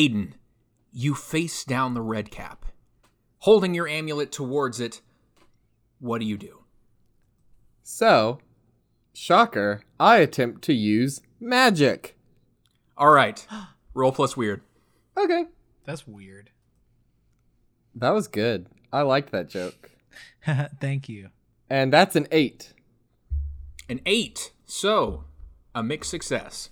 Aiden, you face down the red cap. Holding your amulet towards it, what do you do? So, shocker, I attempt to use magic. All right. Roll plus weird. Okay. That's weird. That was good. I liked that joke. Thank you. And that's an eight. An eight. So, a mixed success.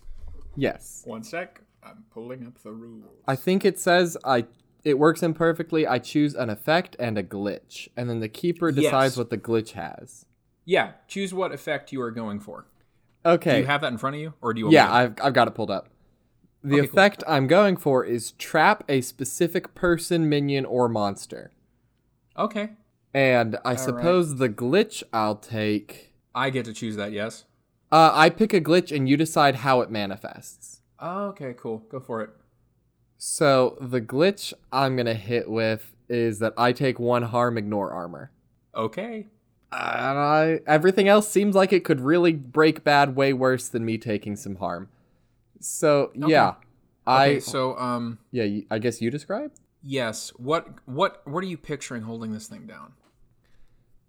Yes. One sec. I'm pulling up the rules. I think it says I it works imperfectly. I choose an effect and a glitch, and then the keeper decides Yes. what the glitch has. Yeah, choose what effect you are going for. Okay. Do you have that in front of you, or do you? yeah, I've I've got it pulled up. The Okay, cool. effect I'm going for is trap a specific person, minion, or monster. Okay, And I suppose the glitch I'll take. I get to choose that. Yes. Uh, I pick a glitch and you decide how it manifests. Okay, cool. Go for it. So the glitch I'm gonna hit with is that I take one harm, ignore armor. Okay. And I, everything else seems like it could really break bad way worse than me taking some harm. So yeah, I Okay. So, um, yeah, I guess you describe. yes. What, what, what are you picturing holding this thing down?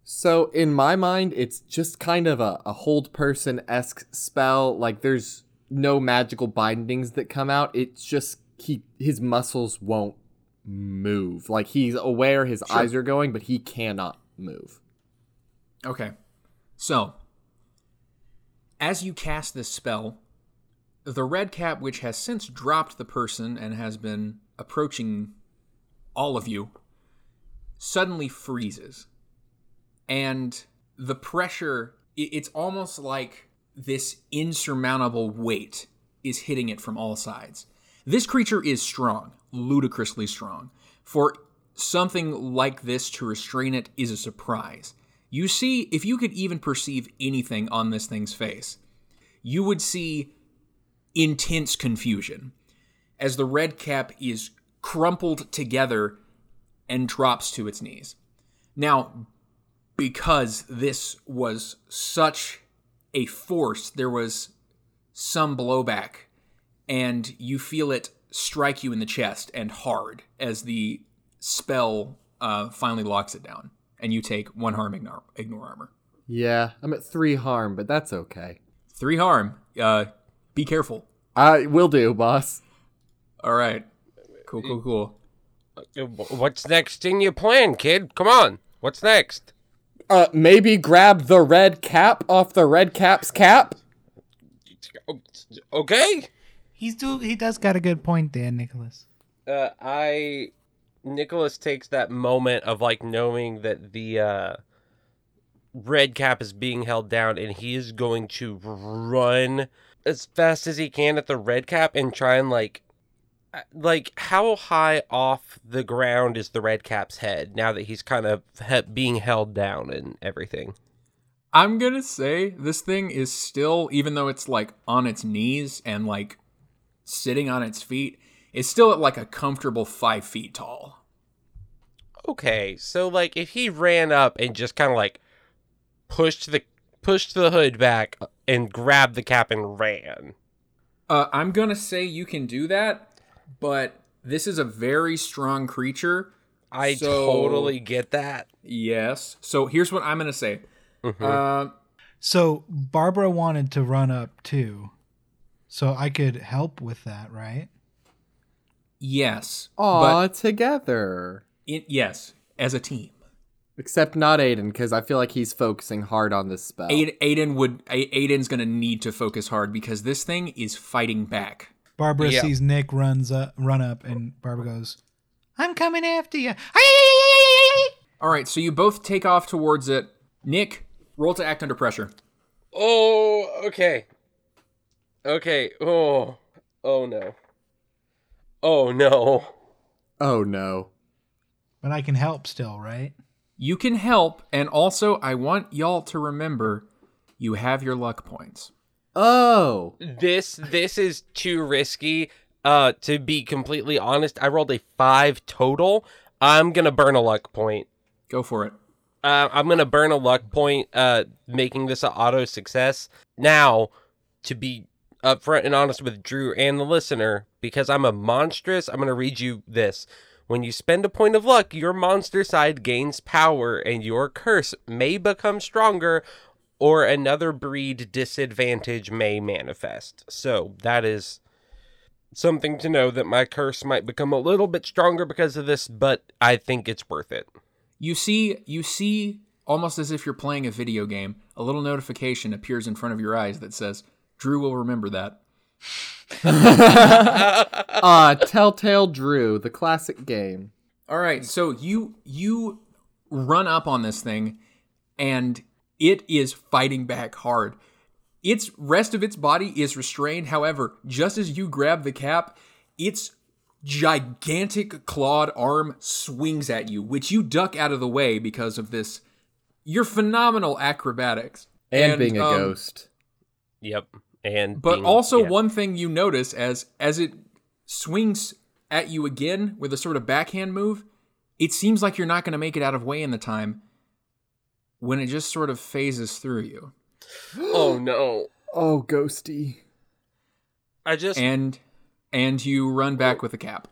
So in my mind, it's just kind of a, a hold person esque spell. Like there's no magical bindings that come out. It's just he his muscles won't move. Like he's aware his Sure. eyes are going, but he cannot move. Okay. So, as you cast this spell, the red cap, which has since dropped the person and has been approaching all of you, suddenly freezes. And the pressure, it's almost like this insurmountable weight is hitting it from all sides. This creature is strong, ludicrously strong. For something like this to restrain it is a surprise. You see, if you could even perceive anything on this thing's face, you would see intense confusion as the red cap is crumpled together and drops to its knees. Now, because this was such a force, there was some blowback, and you feel it strike you in the chest and hard as the spell uh, finally locks it down, and you take one harm, ignore, ignore armor. Yeah, I'm at three harm, but that's okay. Three harm. Uh, be careful. I will do, boss. All right. Cool, cool, cool. Uh, What's next in your plan, kid? Come on. What's next? Uh, maybe grab the red cap off the red cap's cap. Okay. He's do he does got a good point there, Nicholas. Uh, I Nicholas takes that moment of like knowing that the uh, red cap is being held down, and he is going to run as fast as he can at the red cap and try and like, like how high off the ground is the red cap's head now that he's kind of he- being held down and everything. I'm gonna say this thing is still, even though it's like on its knees and like sitting on its feet, it's still at like a comfortable five feet tall. Okay, so like if he ran up and just kind of like pushed the pushed the hood back and grabbed the cap and ran. Uh, I'm gonna say you can do that, but this is a very strong creature. I So- totally get that. Yes. So here's what I'm gonna say. Mhm. Uh, So Barbara wanted to run up too. So I could help with that, right? yes. Aw, together. It, yes, as a team. Except not Aiden, because I feel like he's focusing hard on this spell. Aiden, Aiden would. Aiden's gonna need to focus hard because this thing is fighting back. Barbara Yeah. sees Nick runs up, run up, and Barbara goes, "I'm coming after you." All right. So you both take off towards it. Nick, roll to act under pressure. Oh, okay. Okay. Oh. Oh no. Oh no. Oh no. But I can help still, right? You can help, and also I want y'all to remember you have your luck points. Oh. This this is too risky. Uh to be completely honest, I rolled a 5 total. I'm going to burn a luck point. Go for it. Uh, I'm gonna burn a luck point, uh, making this an auto success. Now, to be upfront and honest with Drew and the listener because I'm a monstrous. I'm going to read you this. When you spend a point of luck, your monster side gains power and your curse may become stronger or another breed disadvantage may manifest. So that is something to know that my curse might become a little bit stronger because of this, but I think it's worth it. You see, you see, almost as if you're playing a video game, a little notification appears in front of your eyes that says, "Drew will remember that." uh, Telltale Drew, the classic game. All right, so you you run up on this thing, and it is fighting back hard. Its rest of its body is restrained. However, just as you grab the cap, its gigantic clawed arm swings at you, which you duck out of the way because of this. Your phenomenal acrobatics And, being a um, ghost. Yep. And But being- also yeah. one thing you notice as as it swings at you again with a sort of backhand move, it seems like you're not going to make it out of way in the time when it just sort of phases through you. Oh no. Oh, ghosty. I just And and you run back with the cap.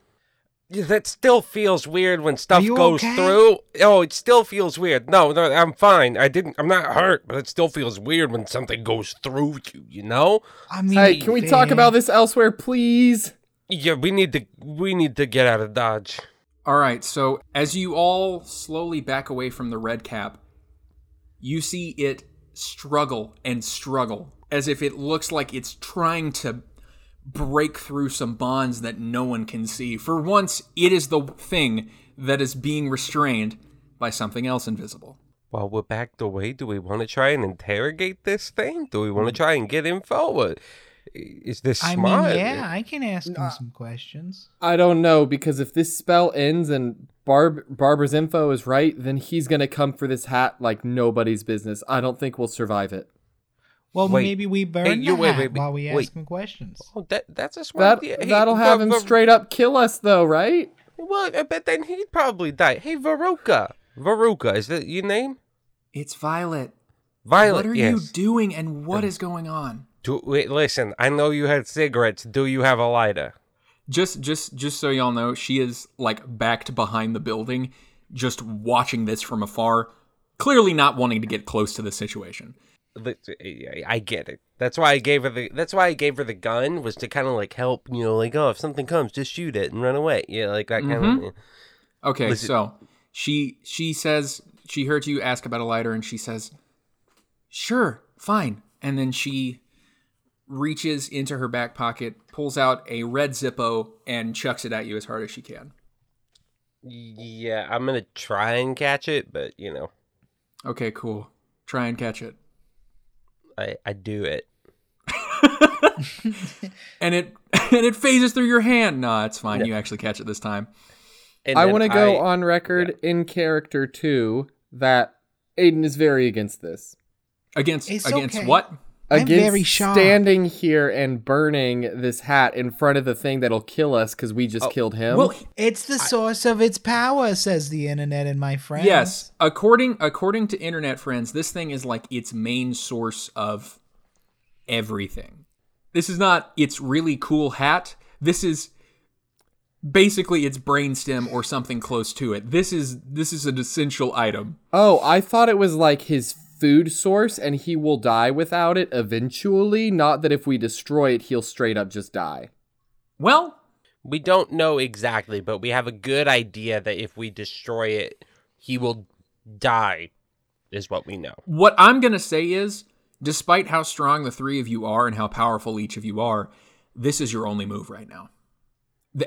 That still feels weird when stuff goes okay? through. Oh, it still feels weird. No, no, I'm fine. I didn't. I'm not hurt, but it still feels weird when something goes through you. You know? I mean, Hey, can we talk about this elsewhere, please? Yeah, we need to. We need to get out of Dodge. All right, so as you all slowly back away from the red cap, you see it struggle and struggle as if it looks like it's trying to break through some bonds that no one can see. For once, it is the thing that is being restrained by something else invisible. While we're backed away, do we want to try and interrogate this thing? Do we want to try and get info? What- Is this I smart? mean, yeah, I can ask him some questions. I don't know because if this spell ends and Barb Barbara's info is right, then he's gonna come for this hat like nobody's business. I don't think we'll survive it. Well, Wait. maybe we burn you- the wait, hat wait, wait, while we ask him questions. Oh, that that's a smart That idea. Hey, that'll have Ver- him Ver- straight up kill us though, right? Well, uh, I bet then he'd probably die. Hey, Veruca. Veruca, is that your name? It's Violet. Violet. what are yes. you doing and what is going on? Do, wait, listen. I know you had cigarettes. Do you have a lighter? Just just just so y'all know, she is like backed behind the building, just watching this from afar, clearly not wanting to get close to the situation. I- get it. That's why I gave her the. That's why I gave her the gun was to kind of like help. You know, like oh, if something comes, just shoot it and run away. Yeah, like that kind Mhm. of. Okay, Listen- so she she says she heard you ask about a lighter and she says, "Sure, fine." And then she reaches into her back pocket, pulls out a red Zippo and chucks it at you as hard as she can. Yeah, I'm gonna try and catch it, but you know, Okay, cool. Try and catch it. I I do it. And it and it phases through your hand. Nah, it's fine. You actually catch it this time. And I want to go I- on record in character too that Aiden is very against this. Against It's against okay. what? I'm Against very shocked. standing here and burning this hat in front of the thing that'll kill us because we just oh, killed him. Well, It's the source of its power, says the internet and my friends. Yes, according according to internet friends, this thing is like its main source of everything. This is not its really cool hat. This is basically its brainstem or something close to it. This is this is an essential item. Oh, I thought it was like his food source and he will die without it eventually. Not that if we destroy it, he'll straight up just die. Well, We don't know exactly, but we have a good idea that if we destroy it, he will die. Is what we know. what I'm going to say is despite how strong the three of you are and how powerful each of you are, this is your only move right now.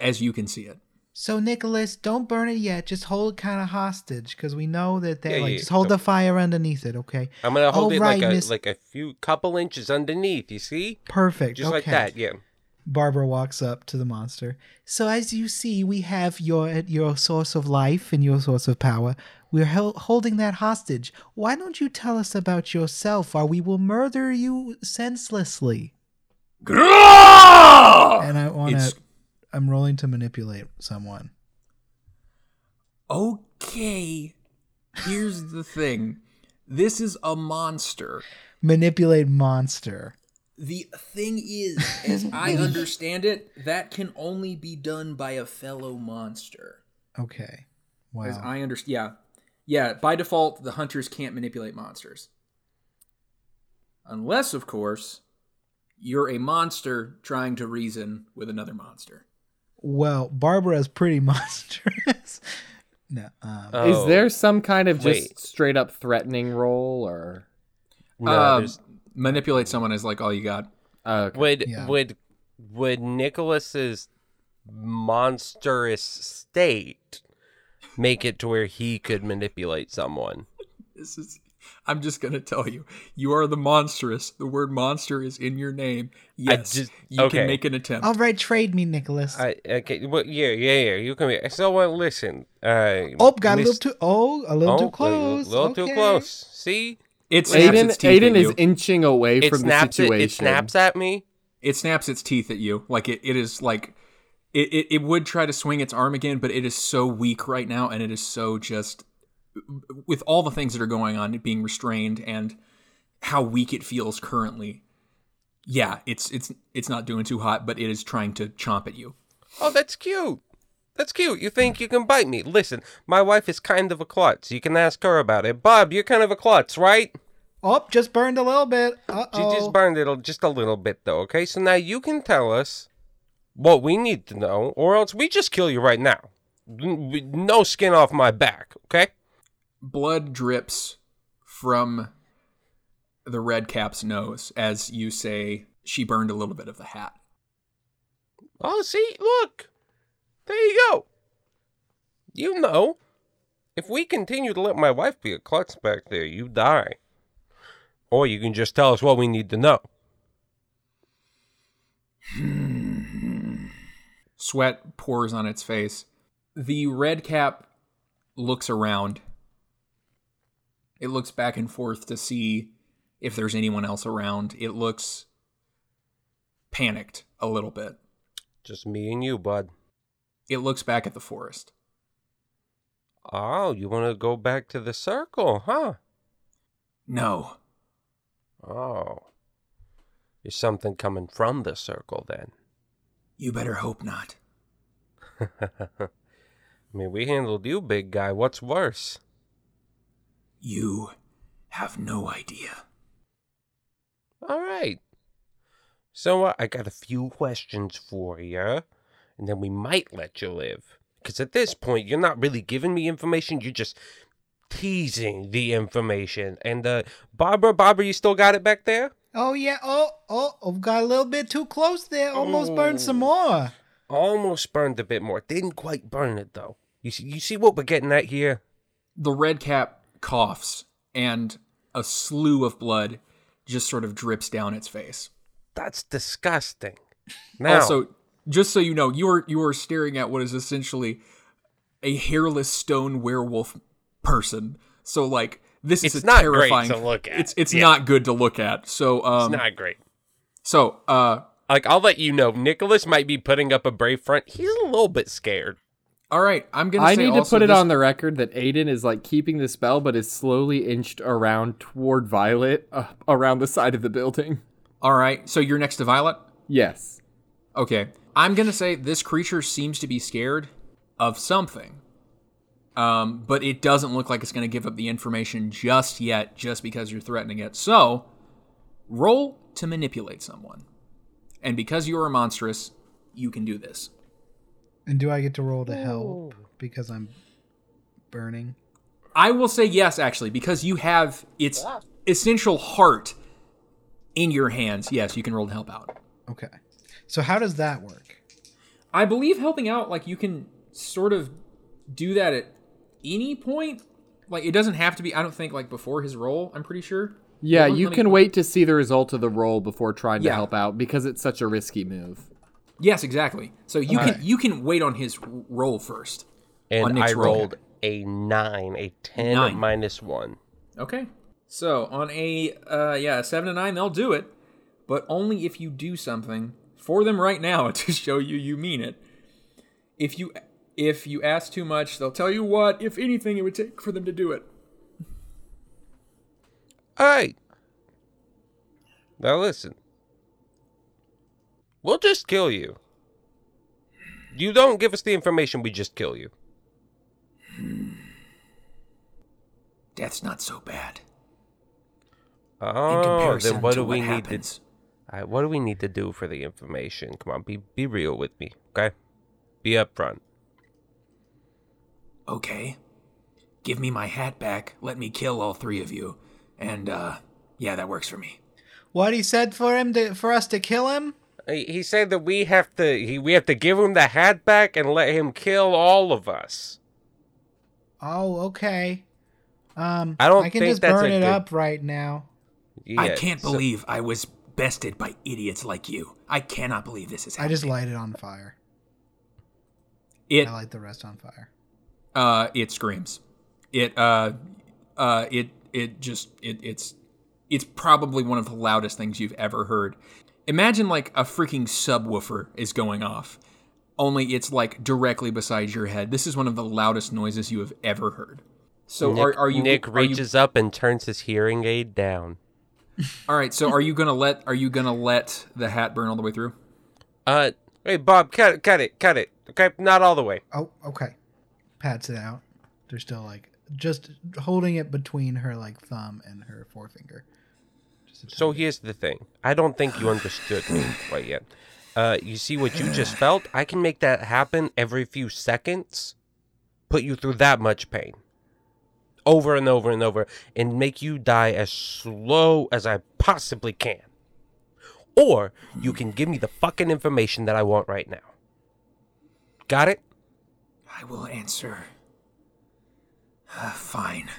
As you can see it. So Nicholas, don't burn it yet. Just hold it kind of hostage because we know that they Yeah, like yeah, just hold so- the fire underneath it. Okay. I'm gonna hold Oh, it right, like a Miss- like a few couple inches underneath. You see, Perfect. just okay. like that. Yeah. Barbara walks up to the monster. So as you see, we have your your source of life and your source of power. We're hel- holding that hostage. Why don't you tell us about yourself, or we will murder you senselessly? And I want to. I'm rolling to manipulate someone. Okay, here's the thing. This is a monster. Manipulate monster. The thing is, as I understand it, that can only be done by a fellow monster. Okay. Wow. As I understand, yeah, yeah. By default, the hunters can't manipulate monsters, unless, of course, you're a monster trying to reason with another monster. Well, Barbara's pretty monstrous. no. Um, Oh, Is there some kind of just wait. straight up threatening role or? No, Um, manipulate someone is like all you got. Oh, okay. would Yeah. would would Nicholas's monstrous state make it to where he could manipulate someone? This is. I'm just gonna tell you, you are the monstrous. The word monster is in your name. Yes, just- you okay. can make an attempt. all right, trade me, Nicholas. I okay, well, yeah, yeah, yeah. You can. Be, so uh, listen. Uh, oh, got a little too. Oh, a little oh, too close. A little too Okay. close. See, It snaps Aiden, its teeth Aiden at is inching away it from the snaps. It, situation. it snaps at me. it snaps its teeth at you. Like it, it is like it, it, it would try to swing its arm again, but it is so weak right now, and it is so just with all the things that are going on, it being restrained and how weak it feels currently. Yeah, it's it's it's not doing too hot, but it is trying to chomp at you. Oh, that's cute. That's cute. You think you can bite me? Listen, my wife is kind of a klutz. You can ask her about it. Bob, you're kind of a klutz, right? Oh, just burned a little bit. Uh She oh. just burned it a- just a little bit, though. Okay, so now you can tell us what we need to know, or else we just kill you right now. No skin off my back. Okay. Blood drips from the red cap's nose as you say she burned a little bit of the hat. Oh, see, look. There you go. You know, if we continue to let my wife be a klutz back there, you die. Or you can just tell us what we need to know. Sweat pours on its face. The red cap looks around. It looks back and forth to see if there's anyone else around. It looks panicked a little bit. Just me and you, bud. It looks back at the forest. Oh, you want to go back to the circle, huh? No, Oh. Is something coming from the circle then? you better hope not. I mean, we handled you, big guy. What's worse? You have no idea. All right. So uh, I got a few questions for you, and then we might let you live. Because at this point, you're not really giving me information. You're just teasing the information. And uh, Barbara, Barbara, you still got it back there? Oh yeah. Oh oh. oh, Got a little bit too close there. Almost burned some more. Almost burned a bit more. Didn't quite burn it though. You see, you see what we're getting at here? The red cap coughs, and a slew of blood just sort of drips down its face. That's disgusting. Now, Also, just so you know, you are you are staring at what is essentially a hairless stone werewolf person. So like this is a not great terrifying to look at. It's it's Yeah. not good to look at. So um it's not great. so uh Like, I'll let you know, Nicholas might be putting up a brave front. He's a little bit scared. All right, I'm gonna. I need to put it this- on the record that Aiden is like keeping the spell, but is slowly inched around toward Violet, uh, around the side of the building. All right. So you're next to Violet? Yes. Okay. I'm going to say this creature seems to be scared of something. Um, but it doesn't look like it's going to give up the information just yet, just because you're threatening it. So, roll to manipulate someone. And because you are monstrous, you can do this. And do I get to roll to help because I'm burning? I will say yes, actually, because you have its essential heart in your hands. Yes, you can roll to help out. Okay. So how does that work? I believe helping out, like, you can sort of do that at any point. Like, it doesn't have to be, I don't think, like, before his roll, I'm pretty sure. Yeah, you can wait to see the result of the roll before trying to Yeah. help out because it's such a risky move. Yes, exactly. So you can Alright. you can wait on his roll first. And I roll. rolled a nine, a ten Nine. minus one. Okay. So on a uh, yeah seven to nine, they'll do it, but only if you do something for them right now to show you you mean it. If you if you ask too much, they'll tell you what, if anything, it would take for them to do it. All right. Now listen, We'll just kill you. You don't give us the information, we just kill you. Death's not so bad. In Oh, comparison then what to do we what need happens. to? Alright, what do we need to do for the information? Come on, be be real with me, okay? Be upfront. Okay. Give me my hat back, let me kill all three of you, and, uh, yeah, that works for me. What he said for him to, for us to kill him? He he said that we have to he, we have to give him the hat back and let him kill all of us. Oh, okay. Um, I don't I can think just that's burn it good- up right now. I can't so- believe I was bested by idiots like you. I cannot believe this is happening. I just light it on fire. it I light the rest on fire. uh it screams. It uh uh it it just it it's it's probably one of the loudest things you've ever heard. Imagine like a freaking subwoofer is going off. Only it's like directly beside your head. This is one of the loudest noises you have ever heard. So Nick, are, are you Nick are you- reaches up and turns his hearing aid down. all right, so are you gonna let are you gonna let the hat burn all the way through? Uh, hey Bob, cut it, cut it, cut it. Okay, not all the way. Oh, okay. Pats it out. They're still like just holding it between her like thumb and her forefinger. Just So here's the thing. I don't think you understood me quite yet. Uh, you see what you just felt? I can make that happen every few seconds, put you through that much pain, over and over and over, and make you die as slow as I possibly can. Or you can give me the fucking information that I want right now. Got it? I will answer. Uh, fine.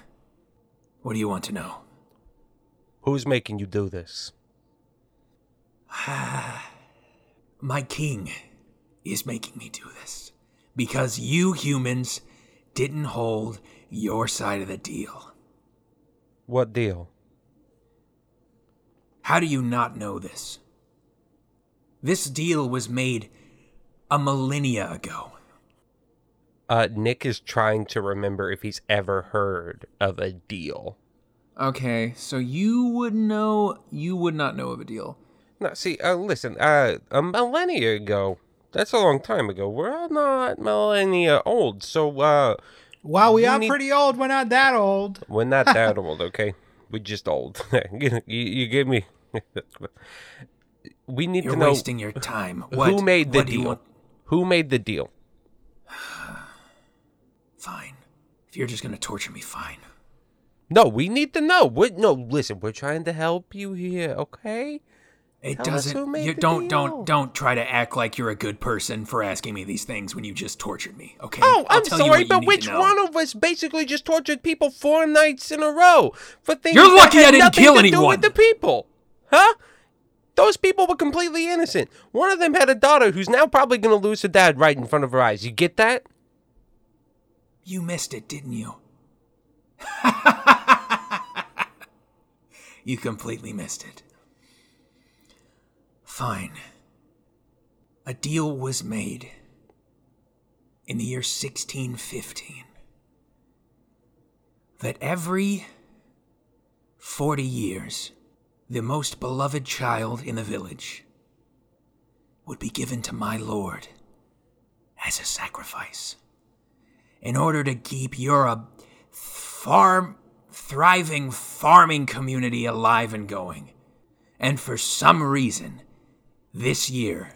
What do you want to know? Who's making you do this? My king is making me do this because you humans didn't hold your side of the deal. What deal? How do you not know this? This deal was made a millennia ago. Uh, Nick is trying to remember if he's ever heard of a deal. Okay, so you would know, you would not know of a deal. No, see, uh, listen, uh, a millennia ago, that's a long time ago. We're all not millennia old, so, uh, Wow, we you are need- pretty old. We're not that old. we're not that old, okay? We're just old. you, you give me. we need You're to know wasting your time. What, who made the what deal. Who made the deal? Fine. If you're just gonna torture me, fine. No, we need to know. What? No, listen, we're trying to help you here, okay? It Tell doesn't. You don't deal. don't don't try to act like you're a good person for asking me these things when you just tortured me. Okay. Oh, tell you sorry, but which one of us basically just tortured people four nights in a row for things You're that lucky had I didn't nothing kill to do anyone. with the people, huh? Those people were completely innocent. One of them had a daughter who's now probably going to lose her dad right in front of her eyes. You get that? You missed it, didn't you? you completely missed it. Fine. A deal was made in the year 1615 that every 40 years, the most beloved child in the village would be given to my lord as a sacrifice in order to keep your farm thriving farming community alive and going. And for some reason, this year,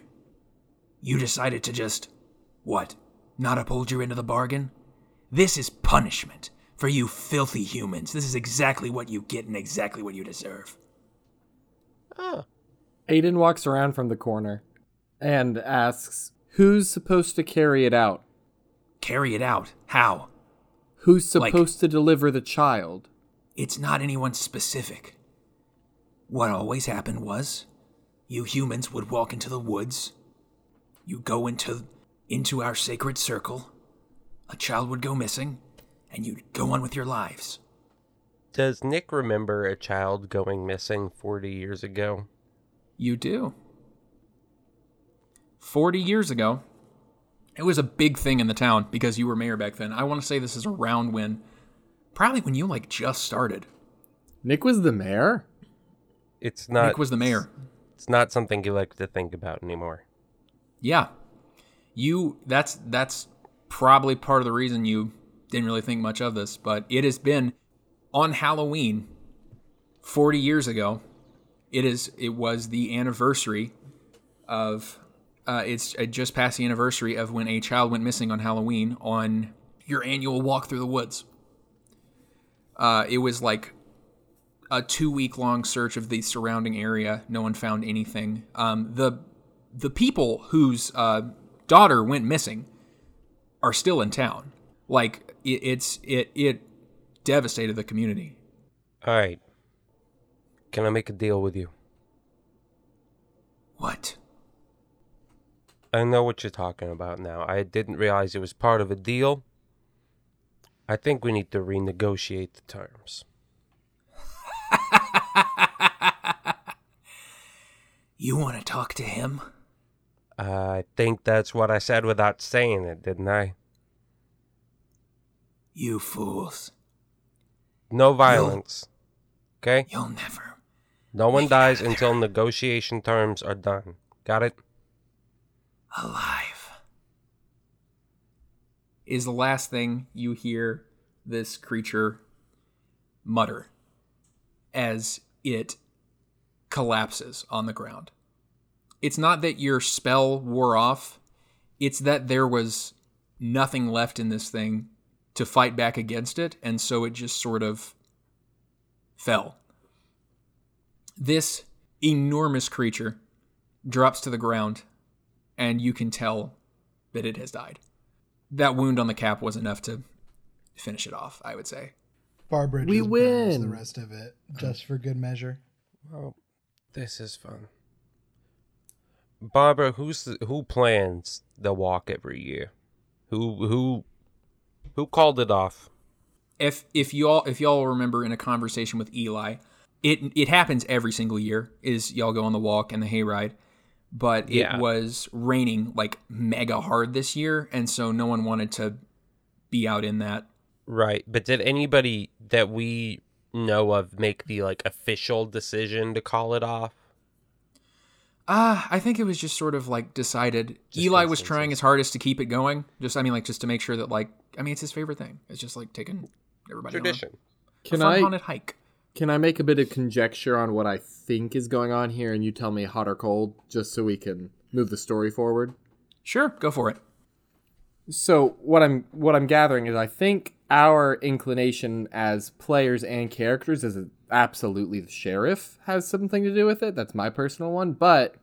you decided to just what? Not uphold your end of the bargain? This is punishment for you filthy humans. This is exactly what you get and exactly what you deserve. Oh. Aiden walks around from the corner and asks, Who's supposed to carry it out? Carry it out. How? Who's Like- supposed to deliver the child? It's not anyone specific. What always happened was you humans would walk into the woods, you go into into our sacred circle, a child would go missing, and you'd go on with your lives. Does Nick remember a child going missing 40 years ago? You do. 40 years ago, it was a big thing in the town because you were mayor back then. I want to say this is around when probably when you like just started. Nick was the mayor? It's not. Nick was the mayor. It's not something you like to think about anymore. Yeah. You that's that's probably part of the reason you didn't really think much of this, but it has been on Halloween 40 years ago. It is it was the anniversary of uh, it's just past the anniversary of when a child went missing on Halloween on your annual walk through the woods. Uh, it was like a two week long search of the surrounding area. No one found anything. Um, the the people whose uh, daughter went missing are still in town. Like it, it's it it devastated the community. All right. Can I make a deal with you? What? I know what you're talking about now. I didn't realize it was part of a deal. I think we need to renegotiate the terms. You want to talk to him? I think that's what I said without saying it, didn't I? You fools. No violence. Okay? You'll never. No one dies until negotiation terms are done. Got it? Alive is the last thing you hear this creature mutter as it collapses on the ground. It's not that your spell wore off, it's that there was nothing left in this thing to fight back against it, and so it just sort of fell. This enormous creature drops to the ground and you can tell that it has died. That wound on the cap was enough to finish it off, I would say. Barbara We win the rest of it just for good measure. Well, this is fun. Barbara, who's the, who plans the walk every year? Who who who called it off? If if y'all if y'all remember in a conversation with Eli, it it happens every single year. Is y'all go on the walk and the hayride, but it was raining like mega hard this year, and so no one wanted to be out in that. Right, but did anybody that we know of make the like official decision to call it off? Ah, I think it was just sort of like decided. Just Eli was trying his hardest to keep it going. Just I mean, like just to make sure that like I mean, it's his favorite thing. It's just like taking everybody Tradition. on a, Can a fun I haunted hike. Can I make a bit of conjecture on what I think is going on here, and you tell me hot or cold, just so we can move the story forward? Sure, go for it. So what I'm what I'm gathering is I think our inclination as players and characters is absolutely the sheriff has something to do with it. That's my personal one, but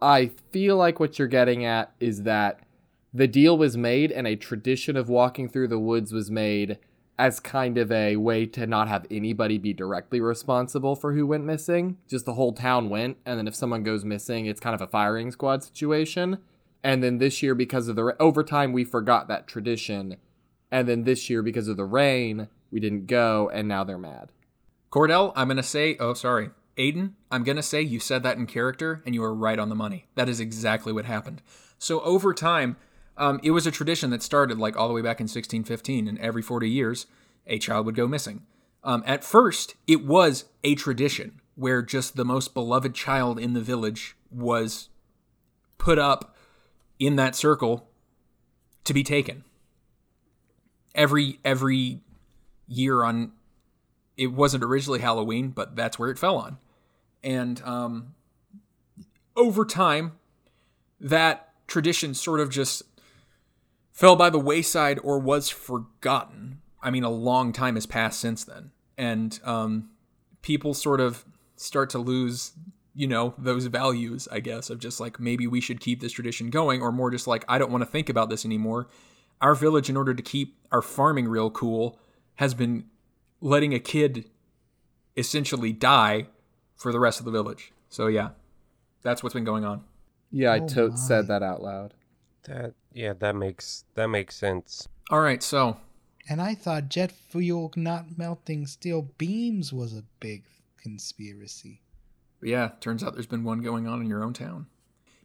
I feel like what you're getting at is that the deal was made and a tradition of walking through the woods was made as kind of a way to not have anybody be directly responsible for who went missing. Just the whole town went, and then if someone goes missing, it's kind of a firing squad situation. And then this year, because of the ra- over time, we forgot that tradition. And then this year, because of the rain, we didn't go, and now they're mad. Cordell, I'm gonna say. Oh, sorry, Aiden. I'm gonna say you said that in character, and you were right on the money. That is exactly what happened. So over time, um, it was a tradition that started like all the way back in 1615, and every 40 years, a child would go missing. Um, at first, it was a tradition where just the most beloved child in the village was put up in that circle to be taken. Every every year on it wasn't originally Halloween, but that's where it fell on. And um, over time, that tradition sort of just fell by the wayside or was forgotten. I mean, a long time has passed since then. And um, people sort of start to lose, you know, those values, I guess, of just like maybe we should keep this tradition going, or more just like, I don't want to think about this anymore. Our village, in order to keep our farming real cool, has been letting a kid essentially die for the rest of the village. So yeah, that's what's been going on. Yeah, I Oh tote my. said that out loud. That yeah, that makes that makes sense. All right, so And I thought jet fuel not melting steel beams was a big conspiracy. yeah, turns out there's been one going on in your own town.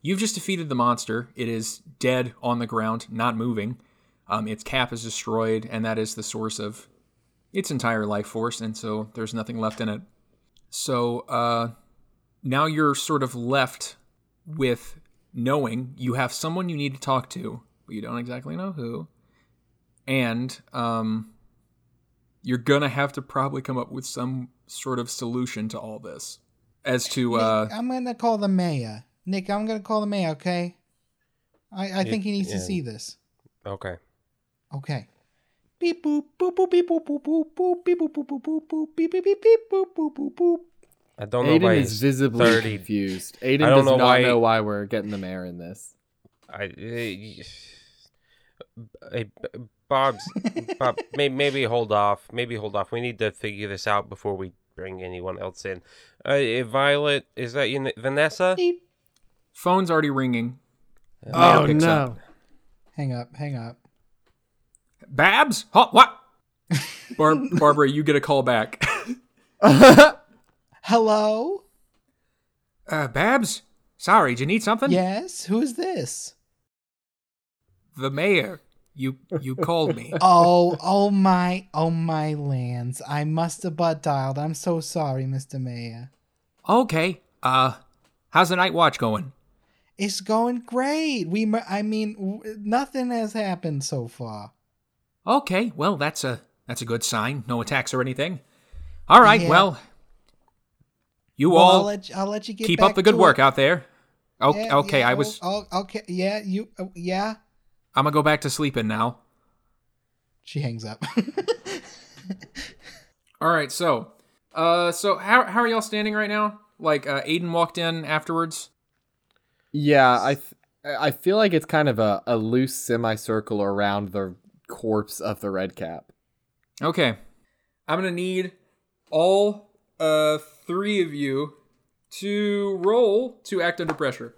You've just defeated the monster. It is dead on the ground, not moving. Um, its cap is destroyed, and that is the source of its entire life force, and so there's nothing left in it. So, uh, now you're sort of left with knowing you have someone you need to talk to, but you don't exactly know who. And um, you're going to have to probably come up with some sort of solution to all this. As to, uh, I'm gonna call the mayor. Nick, I'm gonna call the mayor. Okay. I I think he needs to see this. Okay. Okay. Beep boop boop boop beep boop boop boop boop beep boop boop boop boop boop beep beep beep beep boop boop boop boop. I don't know why Aiden is he's visibly 30. confused. Aiden I don't does know not why- know why we're getting the mayor in this. I, eh, hey, Bob's, Bob, may, maybe hold off. Maybe hold off. We need to figure this out before we bring anyone else in. Uh, eh, Violet, is that you, Vanessa? Beep. phone's already ringing. Oh no. up. Hang up. Hang up. Babs? Huh, what? Bar- Barbara, you get a call back. Hello. Uh, Babs? Sorry, do you need something? Yes. Who's this? The mayor. You you called me. Oh, oh my, oh my lands! I must have butt dialed. I'm so sorry, Mister Mayor. Okay. Uh, how's the night watch going? It's going great. We, I mean, nothing has happened so far. Okay, well that's a that's a good sign. No attacks or anything. All right, Yeah. well, you Well, I'll all let I'll let you get keep back up the good work it. out there. Oh, Yeah, okay, yeah, I was. Oh, oh, okay. Yeah, you. Uh, yeah. I'm gonna go back to sleeping now. She hangs up. All right, so, uh, so how how are y'all standing right now? Like, uh, Aiden walked in afterwards. Yeah, I th- I feel like it's kind of a, a loose semicircle around the corpse of the red cap. Okay, I'm gonna need all uh three of you to roll to act under pressure.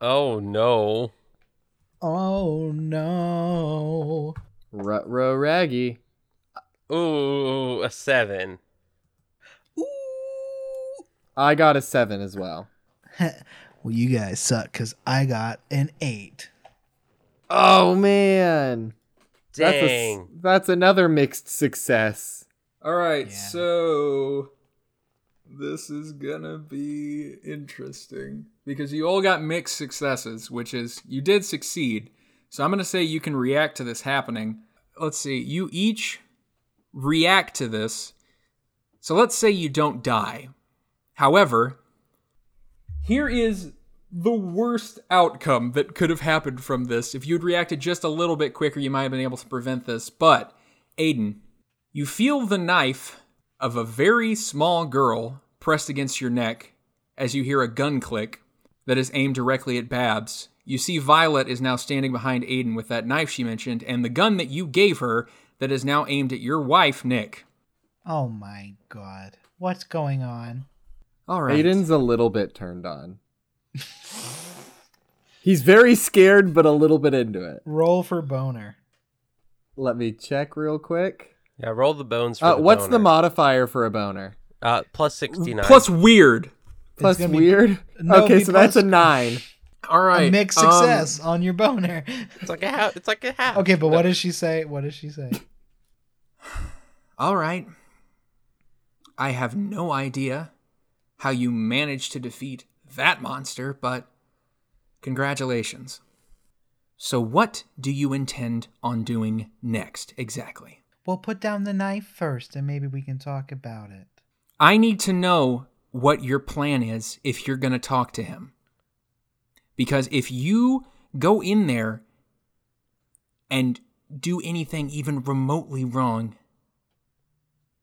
Oh no. oh no. Rutro raggy. Ooh, a seven. Ooh. I got a seven as well. Well, you guys suck because I got an eight. Oh man, that's a s- Dang. that's another mixed success. All right, Yeah. so this is gonna be interesting because you all got mixed successes, which is you did succeed. So I'm gonna say you can react to this happening. Let's see, you each react to this. So let's say you don't die. However, here is the worst outcome that could have happened from this. If you'd reacted just a little bit quicker, you might have been able to prevent this. But, Aiden, you feel the knife of a very small girl pressed against your neck as you hear a gun click that is aimed directly at Babs. You see Violet is now standing behind Aiden with that knife she mentioned and the gun that you gave her that is now aimed at your wife, Nick. Oh my god. What's going on? All right. Aiden's a little bit turned on. He's very scared, but a little bit into it. Roll for boner. Let me check real quick. Yeah, roll the bones for Uh, the what's the modifier for a boner? Uh, plus 69. Plus weird. Plus gonna be- weird. No, okay, be so that's a plus- nine. All right. a mixed um, success on your boner. It's like a half. It's like a half. okay, but what does she say? What does she say? All right. I have no idea how you managed to defeat that monster, but congratulations. So, what do you intend on doing next exactly? Well, put down the knife first, and maybe we can talk about it. I need to know what your plan is if you're going to talk to him. Because if you go in there and do anything even remotely wrong,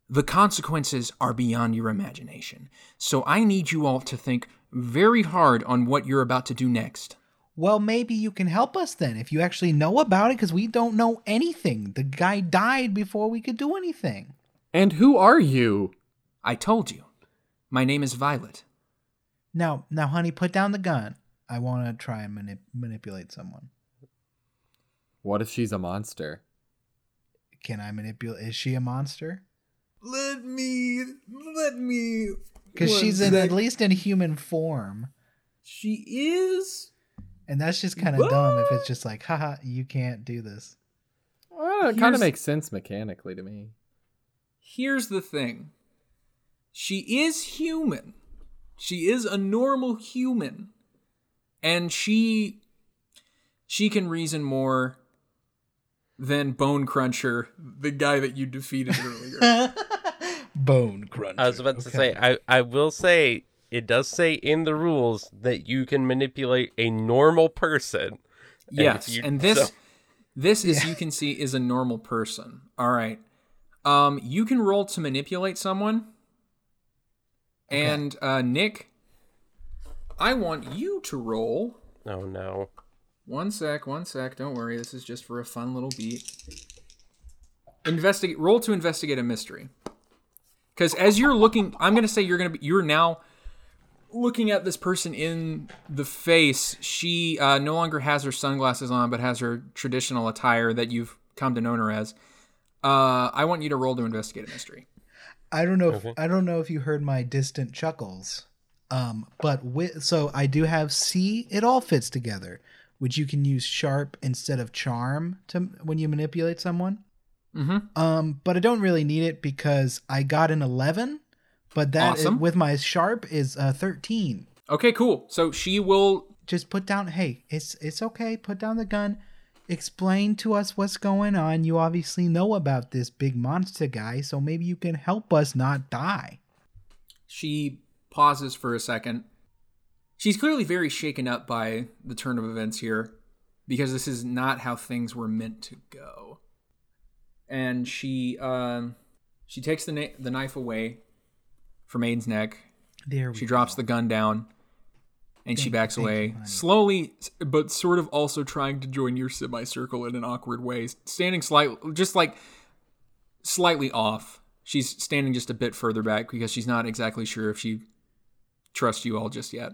the consequences are beyond your imagination. So I need you all to think very hard on what you're about to do next. Well, maybe you can help us then if you actually know about it, because we don't know anything. The guy died before we could do anything. And who are you? I told you. My name is Violet. Now, now, honey, put down the gun. I want to try and manip- manipulate someone. What if she's a monster? Can I manipulate? Is she a monster? Let me. Let me. Because she's in, at least in human form, She is. And that's just kind of dumb. If it's just like, haha, you can't do this. Well, it kind of makes sense mechanically to me. Here's the thing she is human, She is a normal human. And she she can reason more than Bone Cruncher, the guy that you defeated earlier. Bone cruncher. I was about to Okay. say, I, I will say, it does say in the rules that you can manipulate a normal person. And yes, if you- and this so- this as you can see is a normal person. All right. Um you can roll to manipulate someone. And uh Nick, I want you to roll Oh no. One sec, one sec. Don't worry. This is just for a fun little beat. Investigate. Roll to investigate a mystery. Because as you're looking, I'm gonna say you're gonna be. You're now looking at this person in the face. She uh, no longer has her sunglasses on, but has her traditional attire that you've come to know her as. Uh, I want you to roll to investigate a mystery. I don't know. If, I don't know if you heard my distant chuckles. Um, but with so I do have C. It all fits together, which you can use sharp instead of charm to when you manipulate someone. Mm-hmm. Um, but I don't really need it because I got an eleven, but that Awesome. with my sharp is uh, thirteen. Okay, cool. So she will Just put down. Hey, it's it's okay. Put down the gun. Explain to us what's going on. You obviously know about this big monster guy, so maybe you can help us not die. She pauses for a second. She's clearly very shaken up by the turn of events here because this is not how things were meant to go. And she um she takes the na- the knife away from Aiden's neck. There we She drops the gun down and she Thank you, backs you, away honey. slowly but sort of also trying to join your semicircle in an awkward way, standing slightly just like slightly off. She's standing just a bit further back because she's not exactly sure if she trusts you all just yet.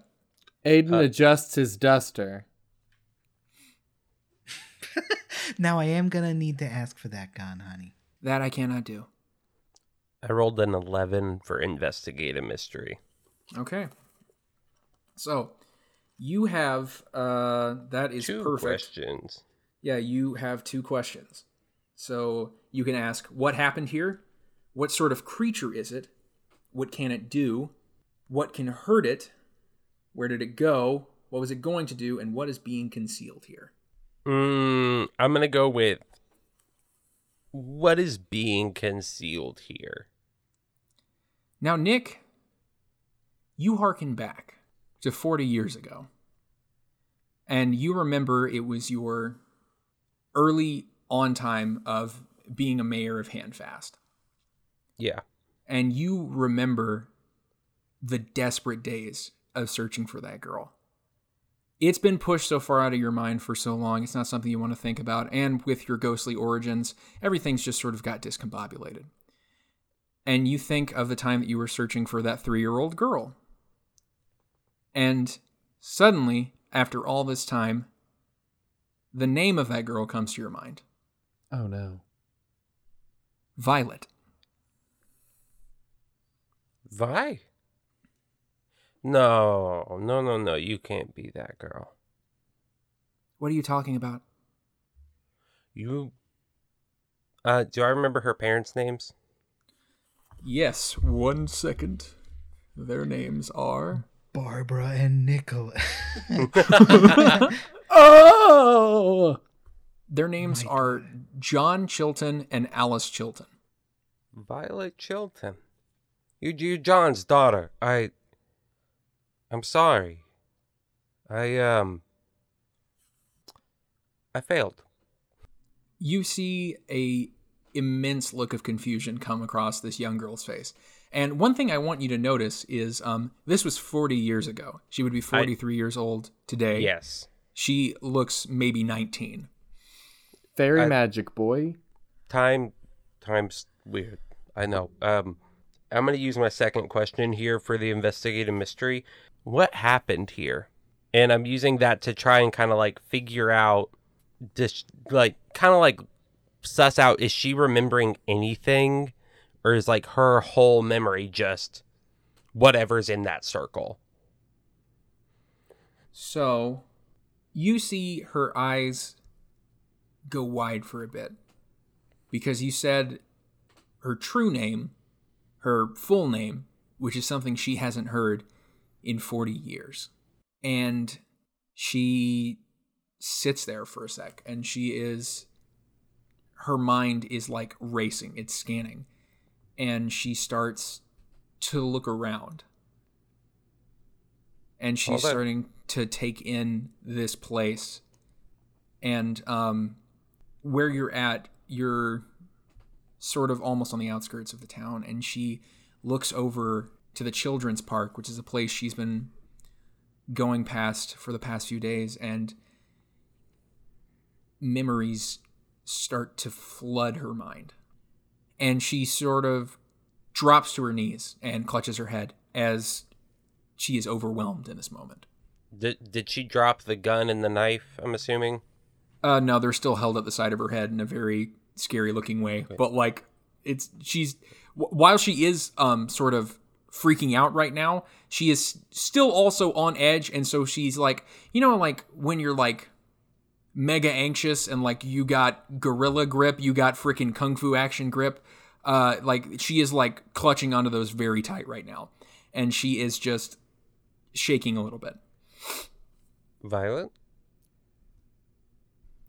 Aiden Uh, adjusts his duster. Now I am gonna need to ask for that gun, honey. That I cannot do. I rolled an 11 for investigate a mystery. Okay. So, you have uh that is Two perfect. questions. Yeah, you have two questions. So, you can ask what happened here? What sort of creature is it? What can it do? What can hurt it? Where did it go? What was it going to do? And what is being concealed here? Mm, I'm going to go with what is being concealed here? Now, Nick, you hearken back to 40 years ago. And you remember it was your early on time of being a mayor of Handfast. Yeah. And you remember the desperate days of searching for that girl. It's been pushed so far out of your mind for so long, it's not something you want to think about. And with your ghostly origins, everything's just sort of got discombobulated. And you think of the time that you were searching for that three year old girl. And suddenly, after all this time, the name of that girl comes to your mind Oh no. Violet. Vi? No, no, no, no. You can't be that girl. What are you talking about? You. Uh, do I remember her parents' names? Yes, one second. Their names are. Barbara and Nicholas. Oh! Their names My are John Chilton and Alice Chilton. Violet Chilton. You, you, John's daughter. I. I'm sorry. I um. I failed. You see a immense look of confusion come across this young girl's face. And one thing I want you to notice is um, this was 40 years ago. She would be 43 years old today. Yes. She looks maybe 19. Fairy I- magic boy. Time, time's weird. I know. Um, I'm gonna use my second question here for the investigative mystery. What happened here? And I'm using that to try and kind of like figure out, this, like, kind of like suss out is she remembering anything, or is like her whole memory just whatever's in that circle? So you see her eyes go wide for a bit because you said her true name, her full name, which is something she hasn't heard, in 40 years. And she sits there for a sec and she is her mind is like racing, it's scanning. And she starts to look around. And she's starting to take in this place. And um where you're at, you're sort of almost on the outskirts of the town and she looks over to the children's park, which is a place she's been going past for the past few days and memories start to flood her mind. And she sort of drops to her knees and clutches her head as she is overwhelmed in this moment. Did did she drop the gun and the knife? I'm assuming. Uh, no, they're still held at the side of her head in a very scary looking way. But like, it's she's wh- while she is um sort of freaking out right now, she is still also on edge, and so she's like, you know, like when you're like mega anxious and like you got gorilla grip, you got freaking kung fu action grip. Uh, like she is like clutching onto those very tight right now, and she is just shaking a little bit. Violet.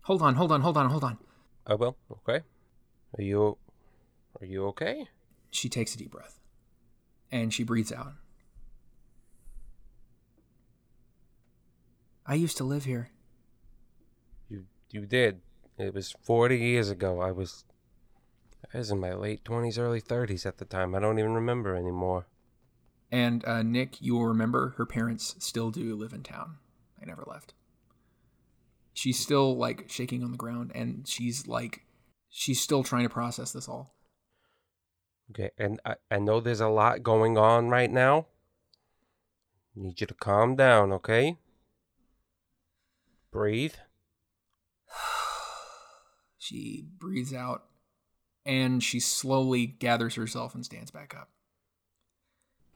Hold on, hold on, hold on, hold on. I will. Okay. Are you are you okay? She takes a deep breath and she breathes out. I used to live here. You did. It was 40 years ago. I was I was in my late 20s, early 30s at the time. I don't even remember anymore. And uh, Nick, you will remember her parents still do live in town. They never left. She's still like shaking on the ground and she's like, she's still trying to process this all. Okay, and I, I know there's a lot going on right now. Need you to calm down, okay? Breathe. She breathes out and she slowly gathers herself and stands back up.